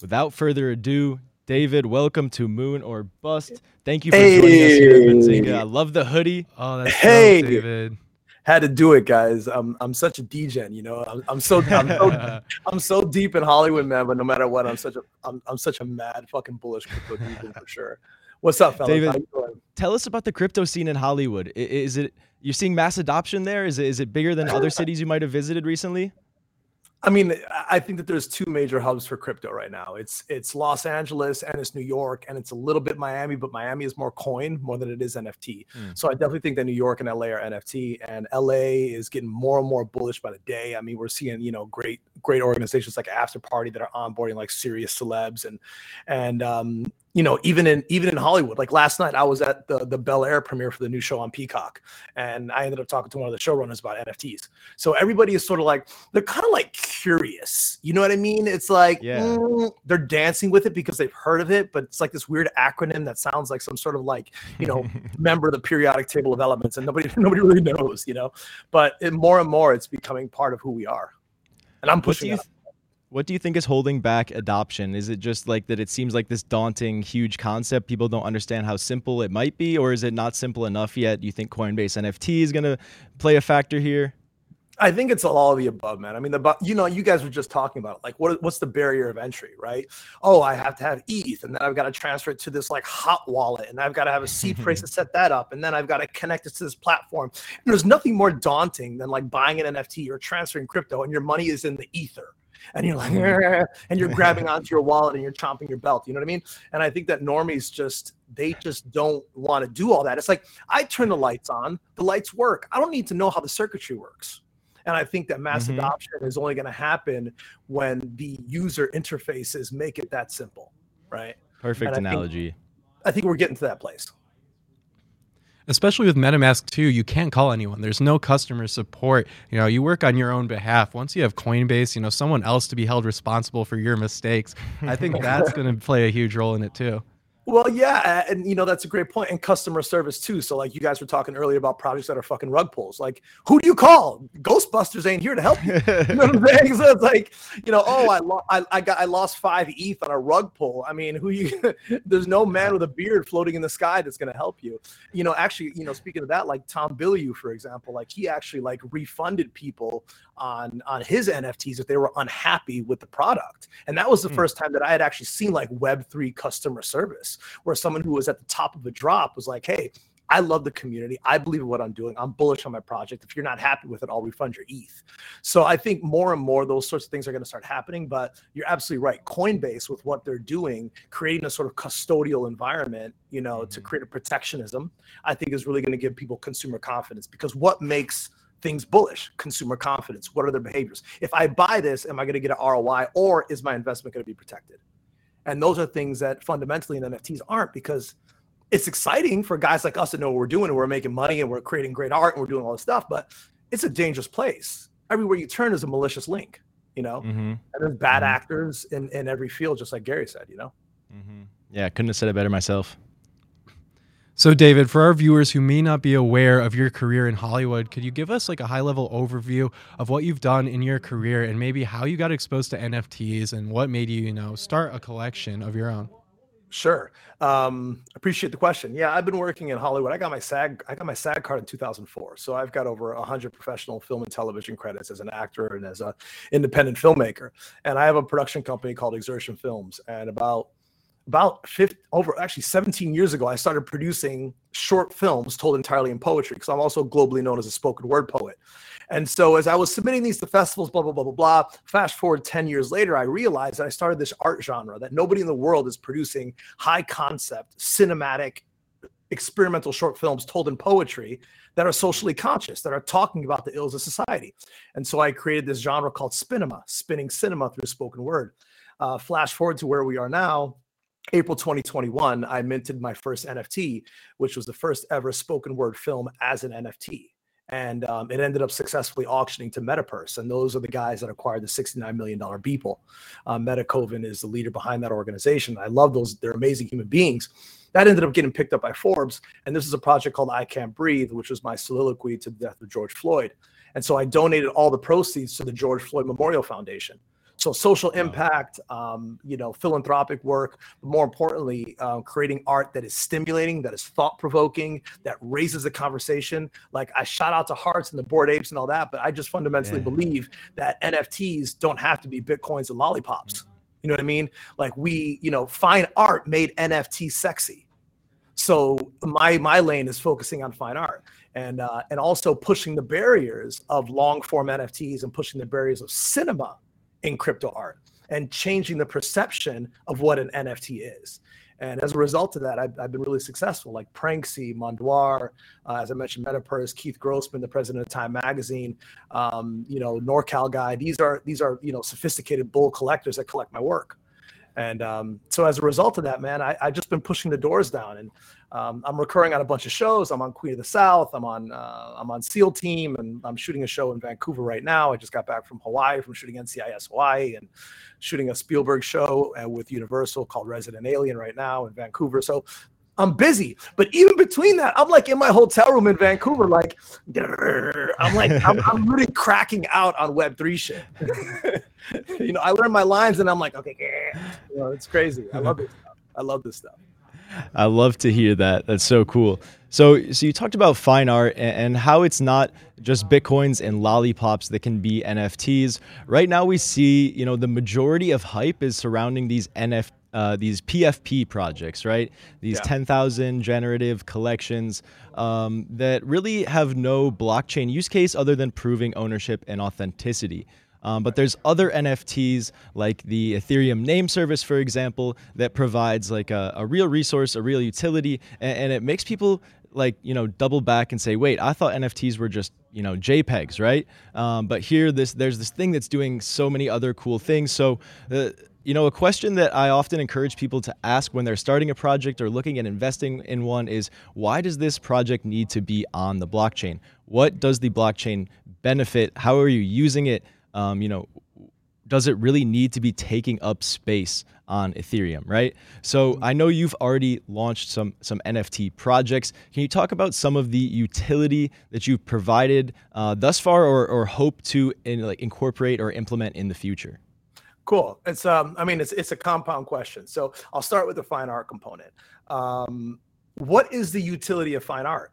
Without further ado, David, welcome to Moon or Bust. Thank you for joining us here at Hey. Benzinga. I love the hoodie. Oh, that's Hey! dope, David. had to do it, guys. I'm I'm such a degen, you know. I'm, I'm so I'm so I'm so deep in Hollywood, man. But no matter what, I'm such a I'm, I'm such a mad fucking bullish crypto degen for sure. What's up, fellas? David. How you doing? Tell us about the crypto scene in Hollywood. Is it you're seeing mass adoption there? Is it is it bigger than other cities you might have visited recently? I mean, I- think that there's two major hubs for crypto right now. It's it's Los Angeles and it's New York and it's a little bit Miami, but Miami is more coin more than it is NFT. Hmm. So I definitely think that New York and LA are NFT, and LA is getting more and more bullish by the day. I mean, we're seeing you know great great organizations like After Party that are onboarding like serious celebs and and um, you know even in even in Hollywood. Like last night, I was at the the Bel Air premiere for the new show on Peacock, and I ended up talking to one of the showrunners about NFTs. So everybody is sort of like they're kind of like curious. You know what I mean? It's like Yeah. mm, they're dancing with it because they've heard of it, but it's like this weird acronym that sounds like some sort of like you know member of the periodic table of elements, and nobody nobody really knows. You know, but it, more and more it's becoming part of who we are, and I'm What do pushing you what do you think is holding back adoption? Is it just like that it seems like this daunting, huge concept? People don't understand how simple it might be, or is it not simple enough yet? Do you think Coinbase NFT is going to play a factor here? I think it's all of the above, man. I mean, the you know, you guys were just talking about it. like what what's the barrier of entry, right? Oh, I have to have ETH, and then I've got to transfer it to this like hot wallet, and I've got to have a seed phrase to set that up, and then I've got to connect it to this platform. And there's nothing more daunting than like buying an NFT or transferring crypto, and your money is in the ether. And you're like, and you're grabbing onto your wallet and you're chomping your belt. You know what I mean? And I think that normies just they just don't want to do all that. It's like I turn the lights on, the lights work. I don't need to know how the circuitry works. And I think that mass Mhm. adoption is only going to happen when the user interfaces make it that simple, right? Perfect I think- analogy. I think we're getting to that place. Especially with MetaMask too, you can't call anyone. There's no customer support. You know, you work on your own behalf. Once you have Coinbase, you know, someone else to be held responsible for your mistakes. I think that's going to play a huge role in it too. Well, yeah, and you know that's a great point, and customer service too. So, like you guys were talking earlier about projects that are fucking rug pulls. Like, who do you call? Ghostbusters ain't here to help you. you know what I'm saying? So it's like, you know, oh, I, lo- I, I got I lost five ETH on a rug pull. I mean, who you? there's no man with a beard floating in the sky that's gonna help you. You know, actually, you know, speaking of that, like Tom Bilyeu, for example, like he actually like refunded people on on his NFTs if they were unhappy with the product, and that was the mm. first time that I had actually seen like Web three customer service where someone who was at the top of a drop was like, hey, I love the community. I believe in what I'm doing. I'm bullish on my project. If you're not happy with it, I'll refund your ETH. So I think more and more those sorts of things are going to start happening. But you're absolutely right. Coinbase, with what they're doing, creating a sort of custodial environment, you know, mm-hmm. to create a protectionism, I think is really going to give people consumer confidence because what makes things bullish consumer confidence what are their behaviors if i buy this am i going to get an roi or is my investment going to be protected and those are things that fundamentally in NFTs aren't because it's exciting for guys like us to know what we're doing and we're making money and we're creating great art and we're doing all this stuff, but it's a dangerous place. Everywhere you turn is a malicious link, you know, mm-hmm. and there's bad mm-hmm. actors in, in every field, just like Gary said, you know? Mm-hmm. Yeah, couldn't have said it better myself. So, David, for our viewers who may not be aware of your career in Hollywood, could you give us like a high level overview of what you've done in your career and maybe how you got exposed to NFTs and what made you, you know, start a collection of your own? Sure. Um, appreciate the question. Yeah, I've been working in Hollywood. I got my SAG, I got my SAG card in 2004. So I've got over 100 professional film and television credits as an actor and as an independent filmmaker. And I have a production company called Exertion Films. And about about 50, over actually 17 years ago, I started producing short films told entirely in poetry because I'm also globally known as a spoken word poet. And so as I was submitting these to festivals, blah, blah, blah, blah, blah, fast forward 10 years later, I realized that I started this art genre that nobody in the world is producing high concept, cinematic, experimental short films told in poetry that are socially conscious, that are talking about the ills of society. And so I created this genre called Spinema, spinning cinema through spoken word. Uh, flash forward to where we are now, April 2021, I minted my first NFT, which was the first ever spoken word film as an NFT. And um, it ended up successfully auctioning to Metapurse. And those are the guys that acquired the $69 million Beeple. Um, Metakovan is the leader behind that organization. I love those. They're amazing human beings. That ended up getting picked up by Forbes. And this is a project called I Can't Breathe, which was my soliloquy to the death of George Floyd. And so I donated all the proceeds to the George Floyd Memorial Foundation. So social impact, um, you know, philanthropic work, but more importantly, uh, creating art that is stimulating, that is thought provoking, that raises the conversation. Like I shout out to Hearts and the Bored Apes and all that, but I just fundamentally yeah. believe that NFTs don't have to be bitcoins and lollipops. You know what I mean? Like we, you know, fine art made NFT sexy. So my my lane is focusing on fine art and uh, and also pushing the barriers of long form NFTs and pushing the barriers of cinema in crypto art and changing the perception of what an NFT is. And as a result of that, I've, I've been really successful. Like Pranksy, Mondoir, uh, as I mentioned, Metapurse, Keith Grossman, the president of Time Magazine, um, you know, NorCal guy. These are these are you know sophisticated bull collectors that collect my work. And um, so as a result of that, man, I, I just been pushing the doors down, and um, I'm recurring on a bunch of shows. I'm on Queen of the South. I'm on uh, I'm on SEAL Team, and I'm shooting a show in Vancouver right now. I just got back from Hawaii from shooting NCIS Hawaii and shooting a Spielberg show uh, with Universal called Resident Alien right now in Vancouver. So I'm busy. But even between that, I'm like in my hotel room in Vancouver, like I'm like I'm, I'm really cracking out on Web three shit. you know, I learn my lines and I'm like, okay, you know, it's crazy. I love this stuff. I love this stuff. I love to hear that. That's so cool. So, so you talked about fine art and, how it's not just bitcoins and lollipops that can be NFTs. Right now, we see you know the majority of hype is surrounding these NFT uh, these PFP projects, right? These yeah. 10,000 generative collections um, that really have no blockchain use case other than proving ownership and authenticity. Um, but there's other NFTs like the Ethereum name service, for example, that provides like a, a real resource, a real utility, and, and it makes people like you know double back and say wait i thought nfts were just you know jpegs right um, but here this there's this thing that's doing so many other cool things so uh, you know, a question that I often encourage people to ask when they're starting a project or looking at investing in one is why does this project need to be on the blockchain? What does the blockchain benefit? How are you using it? Um, you know, does it really need to be taking up space on Ethereum, right? So I know you've already launched some some NFT projects. Can you talk about some of the utility that you've provided uh, thus far, or, or hope to in, like incorporate or implement in the future? Cool. It's um, I mean, it's it's a compound question. So I'll start with the fine art component. Um, what is the utility of fine art?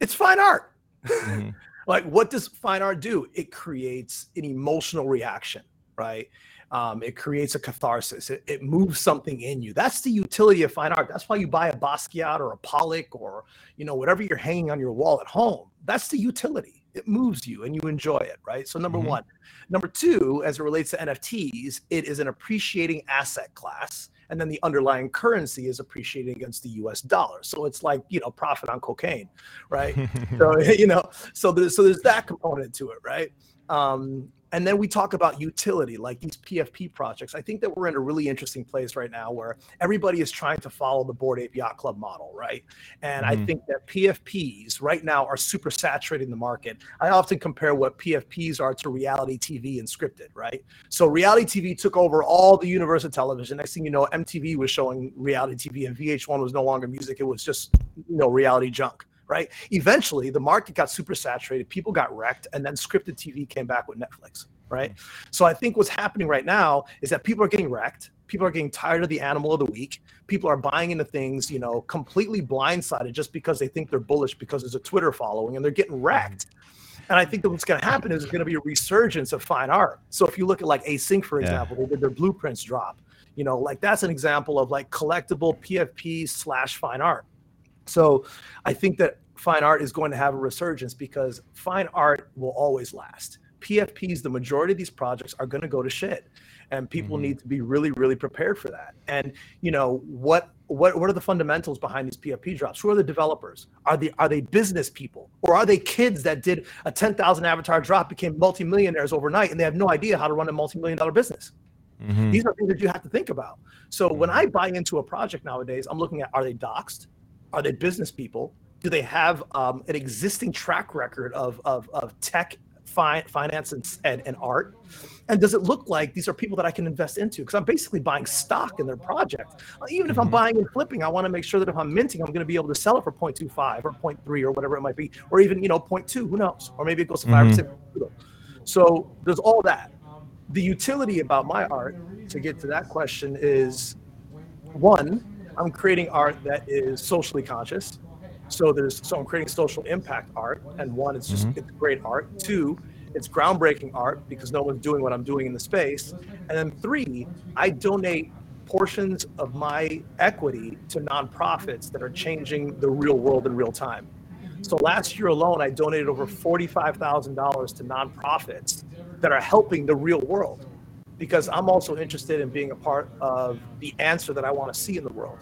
It's fine art. Mm-hmm. like, what does fine art do? It creates an emotional reaction, right? Um, it creates a catharsis. It, it, moves something in you. That's the utility of fine art. That's why you buy a Basquiat or a Pollock or you know whatever you're hanging on your wall at home. That's the utility. It moves you and you enjoy it, right? So number mm-hmm. one. Number two, as it relates to NFTs, it is an appreciating asset class and then the underlying currency is appreciating against the U.S. dollar. So it's like you know profit on cocaine, right? so you know, so there's so there's that component to it, right? Um, and then we talk about utility like these pfp projects. I think that we're in a really interesting place right now where everybody is trying to follow the Bored Ape Yacht Club model right? And mm-hmm. i think that pfps right now are super saturating the market. I often compare what pfps are to reality tv and scripted right? So reality tv took over all the universe of television. Next thing you know mtv was showing reality tv and vh1 was no longer music. It was just you know reality junk right? Eventually, the market got super saturated, people got wrecked, and then scripted TV came back with Netflix, right? So I think what's happening right now is that people are getting wrecked. People are getting tired of the animal of the week. People are buying into things, you know, completely blindsided just because they think they're bullish because there's a Twitter following and they're getting mm-hmm. wrecked. And I think that what's going to happen is there's going to be a resurgence of fine art. So if you look at like Async, for example, yeah. they did their blueprints drop. You know, like that's an example of like collectible PFP slash fine art. So I think that fine art is going to have a resurgence because fine art will always last. PFPs, the majority of these projects are going to go to shit. And people mm-hmm. need to be really, really prepared for that. And you know what? What what are the fundamentals behind these PFP drops? Who are the developers? Are they are they business people or are they kids that did a ten thousand avatar drop, became multimillionaires overnight, and they have no idea how to run a multi-million dollar business? Mm-hmm. These are things that you have to think about. So when I buy into a project nowadays, I'm looking at are they doxxed? Are they business people? Do they have um, an existing track record of, of, of tech, fi- finance, and, and, and art? And does it look like these are people that I can invest into? Because I'm basically buying stock in their project. Even if I'm mm-hmm. buying and flipping, I want to make sure that if I'm minting, I'm going to be able to sell it for 0.25 or 0.3 or whatever it might be, or even you know 0.2. Who knows? Or maybe it goes to 5 mm-hmm. or six. So there's all that. The utility about my art, to get to that question, is one, I'm creating art that is socially conscious. So there's so I'm creating social impact art, and one, it's just mm-hmm. it's great art. Two, it's groundbreaking art because no one's doing what I'm doing in the space. And then three, I donate portions of my equity to nonprofits that are changing the real world in real time. So last year alone, I donated over $45,000 to nonprofits that are helping the real world because I'm also interested in being a part of the answer that I want to see in the world.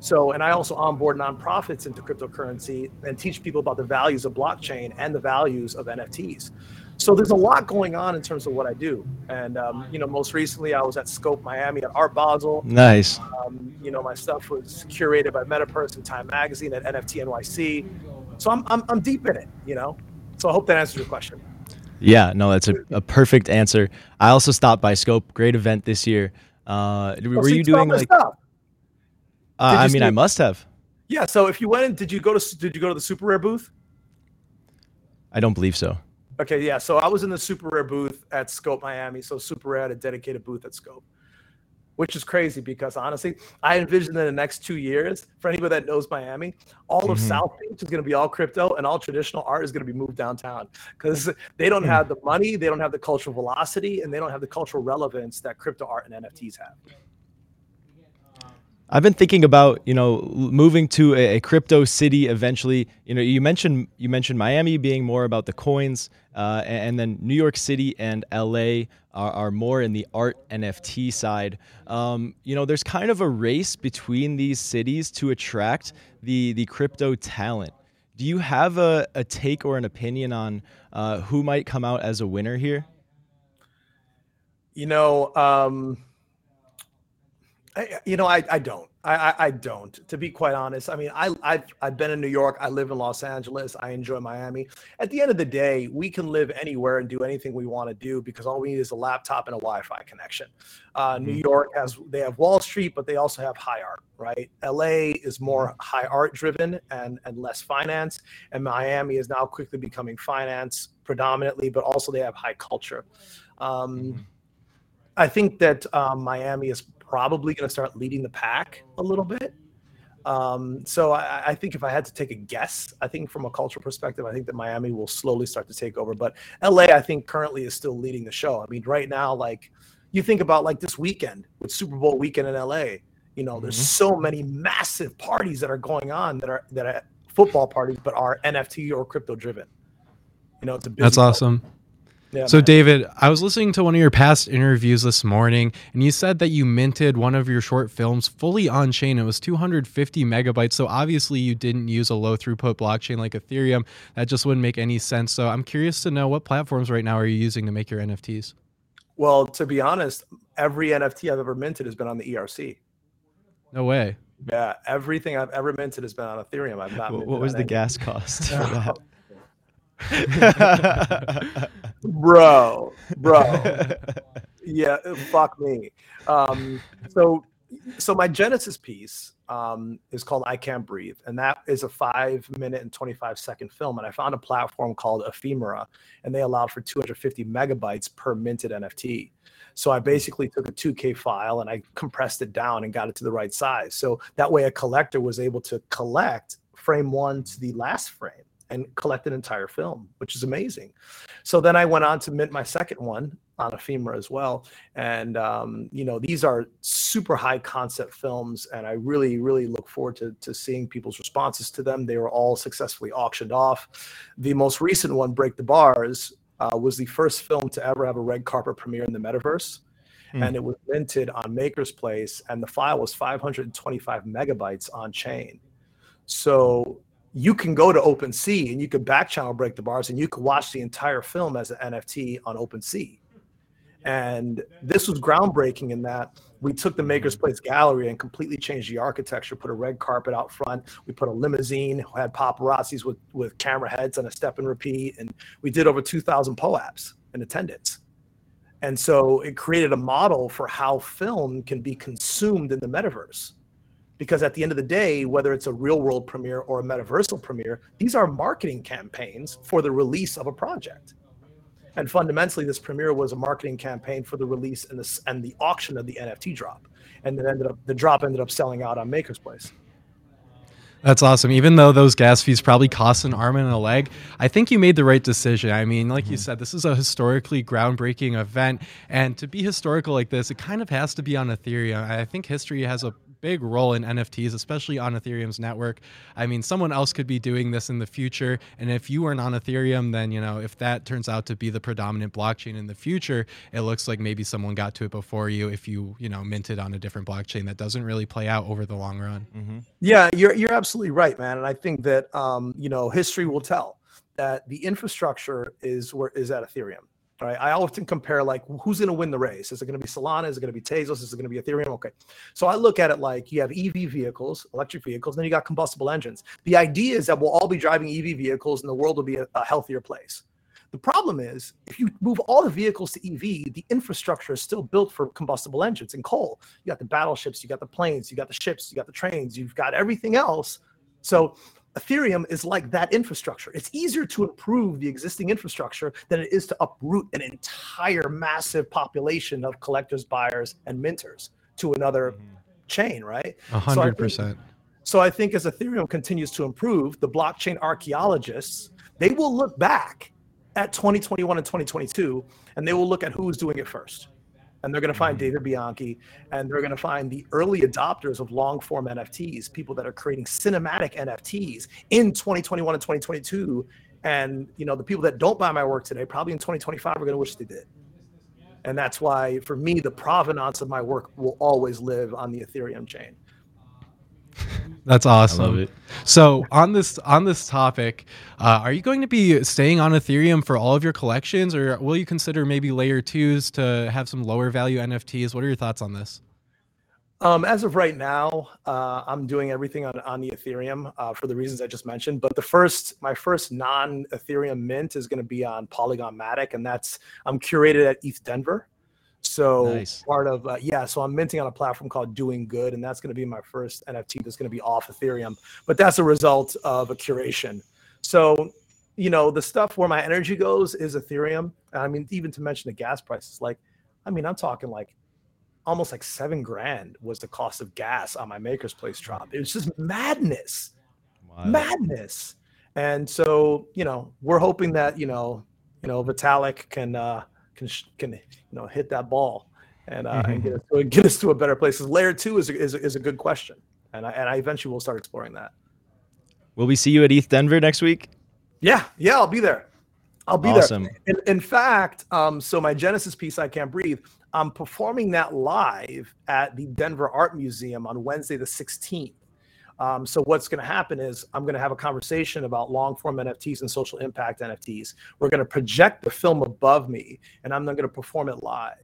So, and I also onboard nonprofits into cryptocurrency and teach people about the values of blockchain and the values of NFTs. So there's a lot going on in terms of what I do. And, um, you know, most recently I was at Scope Miami at Art Basel. Nice. Um, you know, my stuff was curated by Metapurse and Time Magazine at NFT NYC. So I'm, I'm, I'm deep in it, you know? So I hope that answers your question. Yeah, no, that's a, a perfect answer. I also stopped by Scope. Great event this year. Uh, were oh, you doing like? Uh, I mean, I must have. Yeah. So if you went in, did you go to did you go to the super rare booth? I don't believe so. Okay. Yeah. So I was in the super rare booth at Scope Miami. So super rare had a dedicated booth at Scope, which is crazy because honestly, I envision in the next two years, for anybody that knows Miami, all mm-hmm. of South Beach is going to be all crypto, and all traditional art is going to be moved downtown because they don't hmm. have the money, they don't have the cultural velocity, and they don't have the cultural relevance that crypto art and NFTs have. I've been thinking about you know moving to a, a, crypto city eventually. You know, you mentioned you mentioned Miami being more about the coins, uh, and, and, then New York City and LA are, are more in the art NFT side. Um, you know, there's kind of a race between these cities to attract the the crypto talent. Do you have a, a take or an opinion on uh, who might come out as a winner here? You know. Um I, you know, I, I don't. I, I, I don't. To be quite honest, I mean, I I've, I've been in New York. I live in Los Angeles. I enjoy Miami. At the end of the day, we can live anywhere and do anything we want to do because all we need is a laptop and a Wi-Fi connection. Uh, New Mhm. York has they have Wall Street, but they also have high art, right? LA is more high art driven and and less finance, and Miami is now quickly becoming finance predominantly, but also they have high culture. Um, Mhm. I think that um, Miami is probably going to start leading the pack a little bit. Um, so I, I think if I had to take a guess, I think from a cultural perspective, I think that Miami will slowly start to take over. But LA, I think currently is still leading the show. I mean, right now, like you think about like this weekend with Super Bowl weekend in LA, you know, there's Mhm. so many massive parties that are going on that are that are football parties, but are NFT or crypto driven. You know, it's a That's awesome. Yeah, So, man. David, I was listening to one of your past interviews this morning, and you said that you minted one of your short films fully on chain. It was 250 megabytes. So, obviously, you didn't use a low throughput blockchain like Ethereum. That just wouldn't make any sense. So, I'm curious to know what platforms right now are you using to make your NFTs? Well, to be honest, every NFT I've ever minted has been on the ERC. No way. Yeah, everything I've ever minted has been on Ethereum. I've not. What, minted what was the any- gas cost for that? bro, bro? yeah, fuck me. Um, so, so my Genesis piece um, is called "I Can't Breathe," and that is a five-minute and twenty-five second film. And I found a platform called Ephemera, and they allowed for 250 megabytes per minted NFT. So I basically took a 2K file and I compressed it down and got it to the right size. So that way, a collector was able to collect frame one to the last frame and collect an entire film, which is amazing. So then I went on to mint my second one on Ephemera as well. And, um, you know, these are super high concept films. And I really, really look forward to, to seeing people's responses to them. They were all successfully auctioned off. The most recent one, Break the Bars, uh, was the first film to ever have a red carpet premiere in the metaverse. Hmm. And it was minted on MakersPlace, and the file was 525 megabytes on chain. So you can go to OpenSea and you could back channel break the bars and you could watch the entire film as an NFT on OpenSea. And this was groundbreaking in that we took the MakersPlace gallery and completely changed the architecture, put a red carpet out front. We put a limousine, had paparazzis with, with camera heads and a step and repeat. And we did over 2,000 POAPs in attendance. And so it created a model for how film can be consumed in the metaverse because at the end of the day, whether it's a real world premiere or a metaversal premiere, these are marketing campaigns for the release of a project. And fundamentally, this premiere was a marketing campaign for the release and the, and the auction of the NFT drop. And it ended up the drop ended up selling out on MakersPlace. That's awesome. Even though those gas fees probably cost an arm and a leg, I think you made the right decision. I mean, like you mm-hmm. said, this is a historically groundbreaking event. And to be historical like this, it kind of has to be on Ethereum. I think history has a big role in NFTs, especially on Ethereum's network. I mean, someone else could be doing this in the future. And if you weren't on Ethereum, then, you know, if that turns out to be the predominant blockchain in the future, it looks like maybe someone got to it before you if you, you know, minted on a different blockchain that doesn't really play out over the long run. Mhm. Yeah, you're you're absolutely right, man. And I think that um, you know history will tell that the infrastructure is where is at Ethereum. Right. I often compare like who's going to win the race? Is it going to be Solana? Is it going to be Tezos? Is it going to be Ethereum? Okay. So I look at it like you have EV vehicles, electric vehicles, then you got combustible engines. The idea is that we'll all be driving EV vehicles and the world will be a, a healthier place. The problem is if you move all the vehicles to EV, the infrastructure is still built for combustible engines and coal. You got the battleships, you got the planes, you got the ships, you got the trains, you've got everything else. So Ethereum is like that infrastructure. It's easier to improve the existing infrastructure than it is to uproot an entire massive population of collectors, buyers, and minters to another mm-hmm. chain, right? A So I hundred think- percent. So I think as Ethereum continues to improve, the blockchain archaeologists, they will look back at 2021 and 2022 and they will look at who's doing it first. And they're going to find David Bianchi and they're going to find the early adopters of long form NFTs, people that are creating cinematic NFTs in 2021 and 2022. And you know, the people that don't buy my work today, probably in 2025 are going to wish they did. And that's why for me, the provenance of my work will always live on the Ethereum chain. That's awesome. love it. So on this on this topic, uh, are you going to be staying on Ethereum for all of your collections, or will you consider maybe layer twos to have some lower value NFTs? What are your thoughts on this? Um, as of right now, uh, I'm doing everything on, on the Ethereum uh, for the reasons I just mentioned. But the first, my first non-Ethereum mint is going to be on Polygon Matic, and that's I'm curated at ETH Denver. So Nice. part of uh, yeah, so I'm minting on a platform called DoinGud, and that's going to be my first NFT that's going to be off Ethereum. But that's a result of a curation. So you know the stuff where my energy goes is Ethereum. I mean, even to mention the gas prices, like I mean, I'm talking like almost like seven grand was the cost of gas on my maker's place drop. It was just madness, Wild. madness. And so, you know, we're hoping that, you know, you know, Vitalik can, uh, can, can, you know, hit that ball and, uh, and get, us to, get us to a better place. 'Cause Layer two is, a- is, a- is a good question. And I, and I eventually will start exploring that. Will we see you at ETH Denver next week? Yeah. Yeah. I'll be there. I'll be Awesome. there. In, in fact, um, so my Genesis piece, I Can't Breathe, I'm performing that live at the Denver Art Museum on Wednesday, the 16th. Um, so what's going to happen is I'm going to have a conversation about long form NFTs and social impact NFTs. We're going to project the film above me, and I'm then going to perform it live.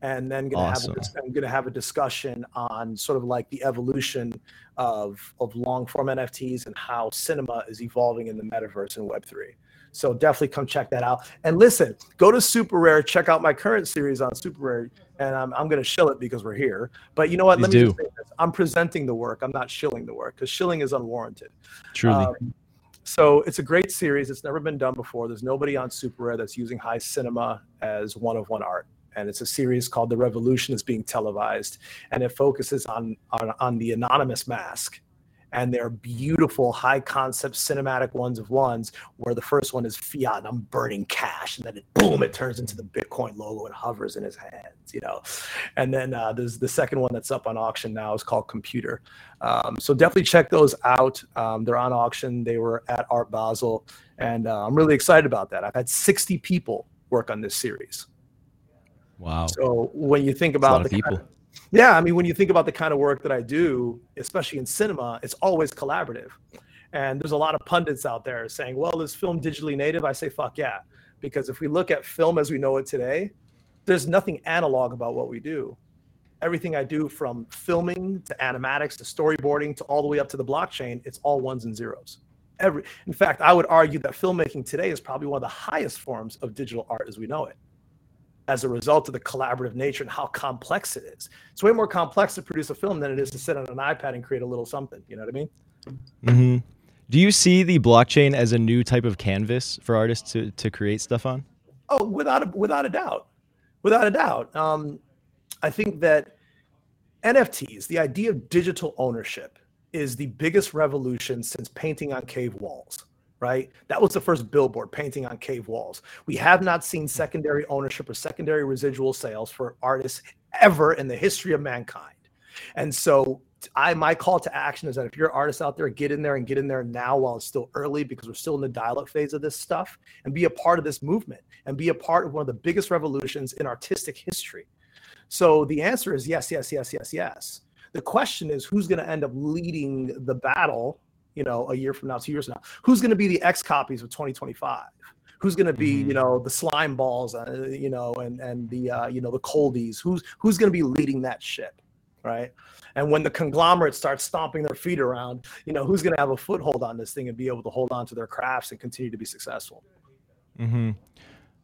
And then going Awesome. have a, dis- I'm going to have a discussion on sort of like the evolution of of long form NFTs and how cinema is evolving in the metaverse and Web three. So definitely come check that out. And listen, go to Super Rare, check out my current series on Super Rare, and I'm, I'm going to shill it because we're here. But you know what? Let me do. just say this. I'm presenting the work. I'm not shilling the work because shilling is unwarranted. Truly. Um, so it's a great series. It's never been done before. There's nobody on Super Rare that's using high cinema as one of one art. And it's a series called The Revolution is being televised. And it focuses on, on, on the anonymous mask. And they're beautiful, high concept cinematic ones of ones, where the first one is fiat, and I'm burning cash, and then it boom, it turns into the Bitcoin logo and hovers in his hands, you know. And then uh, there's the second one that's up on auction now is called Computer. Um, so definitely check those out. Um, they're on auction. They were at Art Basel, and uh, I'm really excited about that. I've had 60 people work on this series. wow. So when you think That's a lot about the people. kind of- yeah, I mean, when you think about the kind of work that I do, especially in cinema, it's always collaborative. And there's a lot of pundits out there saying, "Well, is film digitally native?" I say, "Fuck yeah," because if we look at film as we know it today, there's nothing analog about what we do. Everything I do, from filming to animatics to storyboarding to all the way up to the blockchain, it's all ones and zeros. Every, in fact, I would argue that filmmaking today is probably one of the highest forms of digital art as we know it as a result of the collaborative nature and how complex it is. It's way more complex to produce a film than it is to sit on an iPad and create a little something. You know what I mean? hmm Do you see the blockchain as a new type of canvas for artists to, to create stuff on? Oh, without a, without a doubt, without a doubt. Um, I think that NFTs, the idea of digital ownership, is the biggest revolution since painting on cave walls. Right? That was the first billboard painting on cave walls. We have not seen mm-hmm. secondary ownership or secondary residual sales for artists ever in the history of mankind. And so I my call to action is that if you're an artist out there, get in there and get in there now while it's still early because we're still in the dial-up phase of this stuff and be a part of this movement and be a part of one of the biggest revolutions in artistic history. So the answer is yes, yes, yes, yes, yes. The question is who's going to end up leading the battle, you know, a year from now, two years from now? Who's going to be the XCOPYs of 2025? Who's going to be, Mhm. you know, the slime balls, uh, you know, and and the uh, you know the Coldies? Who's who's going to be leading that ship, right? And when the conglomerates start stomping their feet around, you know, who's going to have a foothold on this thing and be able to hold on to their crafts and continue to be successful? Mm-hmm.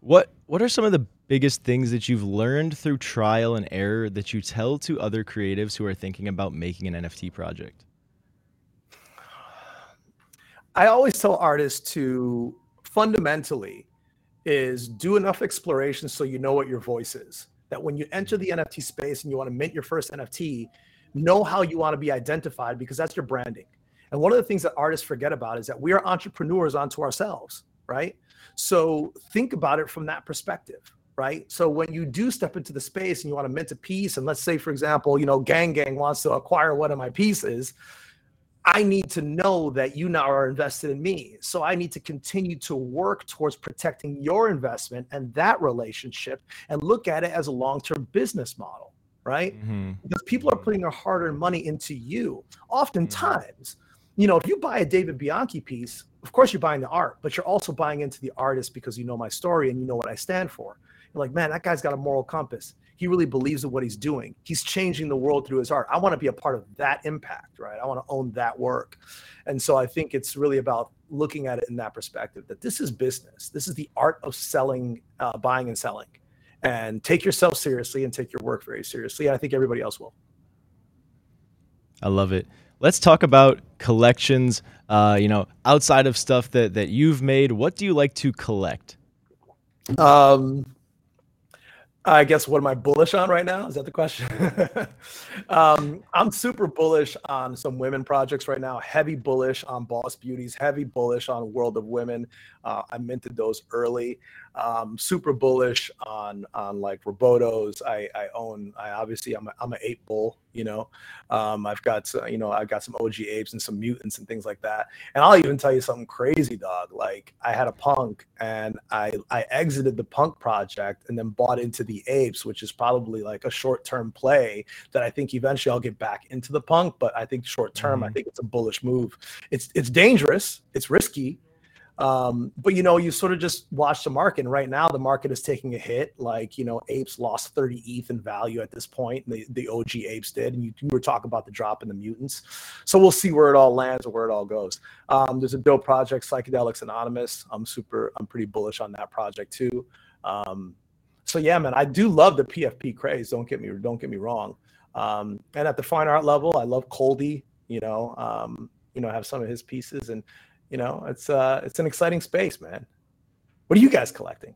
What What are some of the biggest things that you've learned through trial and error that you tell to other creatives who are thinking about making an NFT project? I always tell artists to fundamentally is do enough exploration so you know what your voice is. That when you enter the NFT space and you want to mint your first NFT, know how you want to be identified because that's your branding. And one of the things that artists forget about is that we are entrepreneurs onto ourselves, right? So think about it from that perspective, right? So when you do step into the space and you want to mint a piece, and let's say, for example, you know, Gang Gang wants to acquire one of my pieces, I need to know that you now are invested in me. So I need to continue to work towards protecting your investment and that relationship and look at it as a long term business model, right? hmm Because people are putting their hard earned money into you. Oftentimes, you know, if you buy a David Bianchi piece, of course you're buying the art, but you're also buying into the artist because you know my story and you know what I stand for. You're like, man, that guy's got a moral compass. He really believes in what he's doing. He's changing the world through his art. I want to be a part of that impact, right? I want to own that work. And so I think it's really about looking at it in that perspective that this is business. This is the art of selling, uh, buying and selling. And take yourself seriously and take your work very seriously. I think everybody else will. I love it. Let's talk about collections. Uh, you know, outside of stuff that that you've made, what do you like to collect? Um, I guess what am I bullish on right now? Is that the question? um, I'm super bullish on some women projects right now. Heavy bullish on Boss Beauties. Heavy bullish on World of Women. Uh, I minted those early. Um, super bullish on on like Robotos. I, I own. I obviously I'm a, I'm an ape bull. You know, um, I've got you know I've got some OG apes and some mutants and things like that. And I'll even tell you something crazy, dog. Like I had a punk and I I exited the punk project and then bought into the apes, which is probably like a short term play that I think eventually I'll get back into the punk. But I think short term, mm-hmm. I think it's a bullish move. It's it's dangerous. It's risky um, but you know, you sort of just watch the market. And right now, the market is taking a hit. Like you know, apes lost 30 ETH in value at this point. The the OG apes did, and you, you, were talking about the drop in the mutants. So we'll see where it all lands or where it all goes. Um, there's a dope project, Psychedelics Anonymous. I'm super. I'm pretty bullish on that project too. Um, so yeah, man, I do love the PFP craze. Don't get me don't get me wrong. Um, and at the fine art level, I love Coldie. You know, um, you know, have some of his pieces and you know, it's uh, it's an exciting space, man. What are you guys collecting?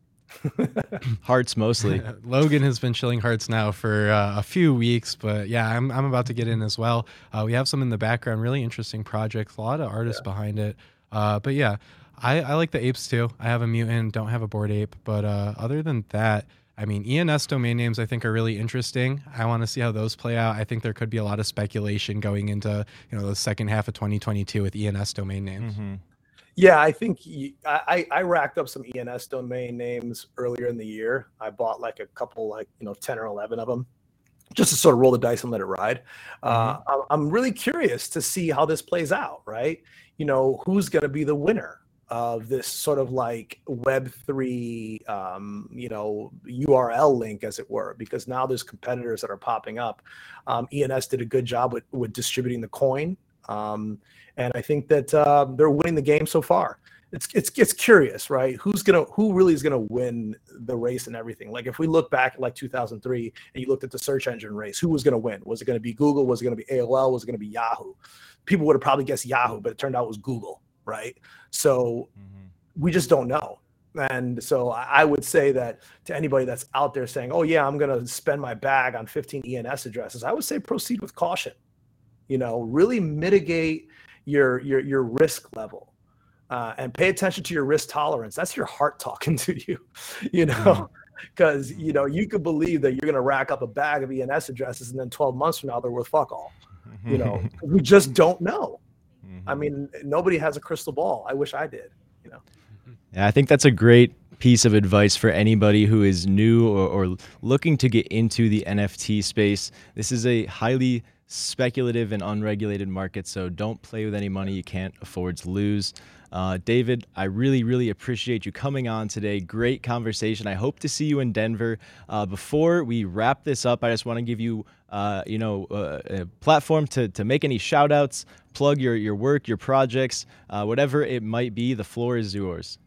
hearts mostly. Logan has been chilling hearts now for uh, a few weeks, but yeah, I'm I'm about to get in as well. Uh, we have some in the background, really interesting projects, a lot of artists yeah. behind it. Uh, but yeah, I, I like the apes too. I have a mutant, don't have a Bored ape, but uh, other than that, I mean, ENS domain names I think are really interesting. I want to see how those play out. I think there could be a lot of speculation going into you know the second half of 2022 with ENS domain names. Mm-hmm. Yeah, I think I, I racked up some ENS domain names earlier in the year. I bought like a couple, like you know, ten or eleven of them, just to sort of roll the dice and let it ride. Uh, mm-hmm. Uh, I'm really curious to see how this plays out. Right? You know, who's going to be the winner of this sort of like Web three, um, you know, URL link, as it were, because now there's competitors that are popping up. Um, ENS did a good job with with distributing the coin. Um, and I think that uh, they're winning the game so far. It's it's it's curious, right? Who's gonna who really is gonna win the race and everything? Like if we look back at like 2003 and you looked at the search engine race, who was gonna win? Was it gonna be Google? Was it gonna be AOL? Was it gonna be Yahoo? People would have probably guessed Yahoo, but it turned out it was Google, right? So mm-hmm. we just don't know. And so I would say that to anybody that's out there saying, "Oh yeah, I'm going to spend my bag on 15 ENS addresses," I would say proceed with caution. You know, really mitigate your your your risk level uh, and pay attention to your risk tolerance that's your heart talking to you you know because mm-hmm. you know you could believe that you're going to rack up a bag of ens addresses and then 12 months from now they're worth fuck all you know we just don't know i mm-hmm. mean nobody has a crystal ball i wish i did you know yeah i think that's a great piece of advice for anybody who is new or, or looking to get into the nft space this is a highly speculative and unregulated market, so don't play with any money you can't afford to lose. Uh, David, I really, really appreciate you coming on today. Great conversation. I hope to see you in Denver. Uh, before we wrap this up, I just want to give you, uh, you know, uh, a platform to, to make any shout outs, plug your, your work, your projects, uh, whatever it might be. The floor is yours.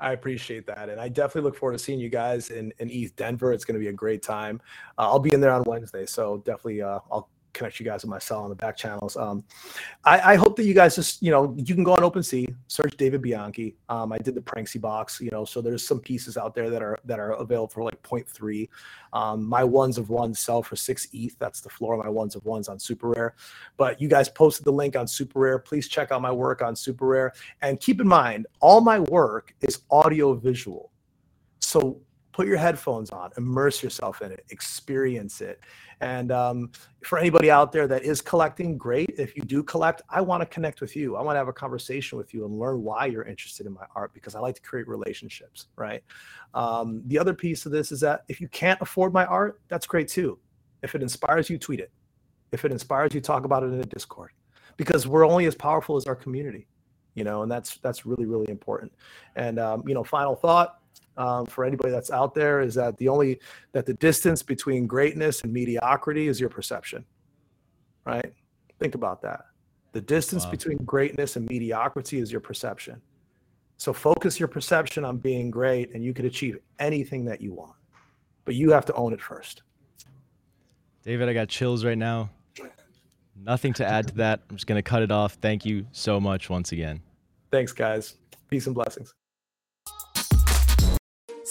I appreciate that. And I definitely look forward to seeing you guys in, in ETH Denver. It's going to be a great time. Uh, I'll be in there on Wednesday. So definitely I'll connect you guys with my cell on the back channels. Um, I, I, hope that you guys just, you know, you can go on OpenSea, search David Bianchi. Um, I did the Pranksy box, you know, so there's some pieces out there that are that are available for like 0.3. Um, my ones of ones sell for six ETH. That's the floor of my ones of ones on Super Rare. But you guys posted the link on Super Rare. Please check out my work on Super Rare. And keep in mind, all my work is audio visual. So put your headphones on, immerse yourself in it, experience it. And um, for anybody out there that is collecting, great. If you do collect, I want to connect with you. I want to have a conversation with you and learn why you're interested in my art because I like to create relationships, right? Um, the other piece of this is that if you can't afford my art, that's great too. If it inspires you, tweet it. If it inspires you, talk about it in a Discord because we're only as powerful as our community, you know, and that's that's really really important. And um, you know, final thought um, for anybody that's out there is that the only that the distance between greatness and mediocrity is your perception right think about that the distance Wow. between greatness and mediocrity is your perception so focus your perception on being great and you can achieve anything that you want but you have to own it first David, I got chills right now. Nothing to add to that. I'm just going to cut it off. Thank you so much once again. thanks guys peace and blessings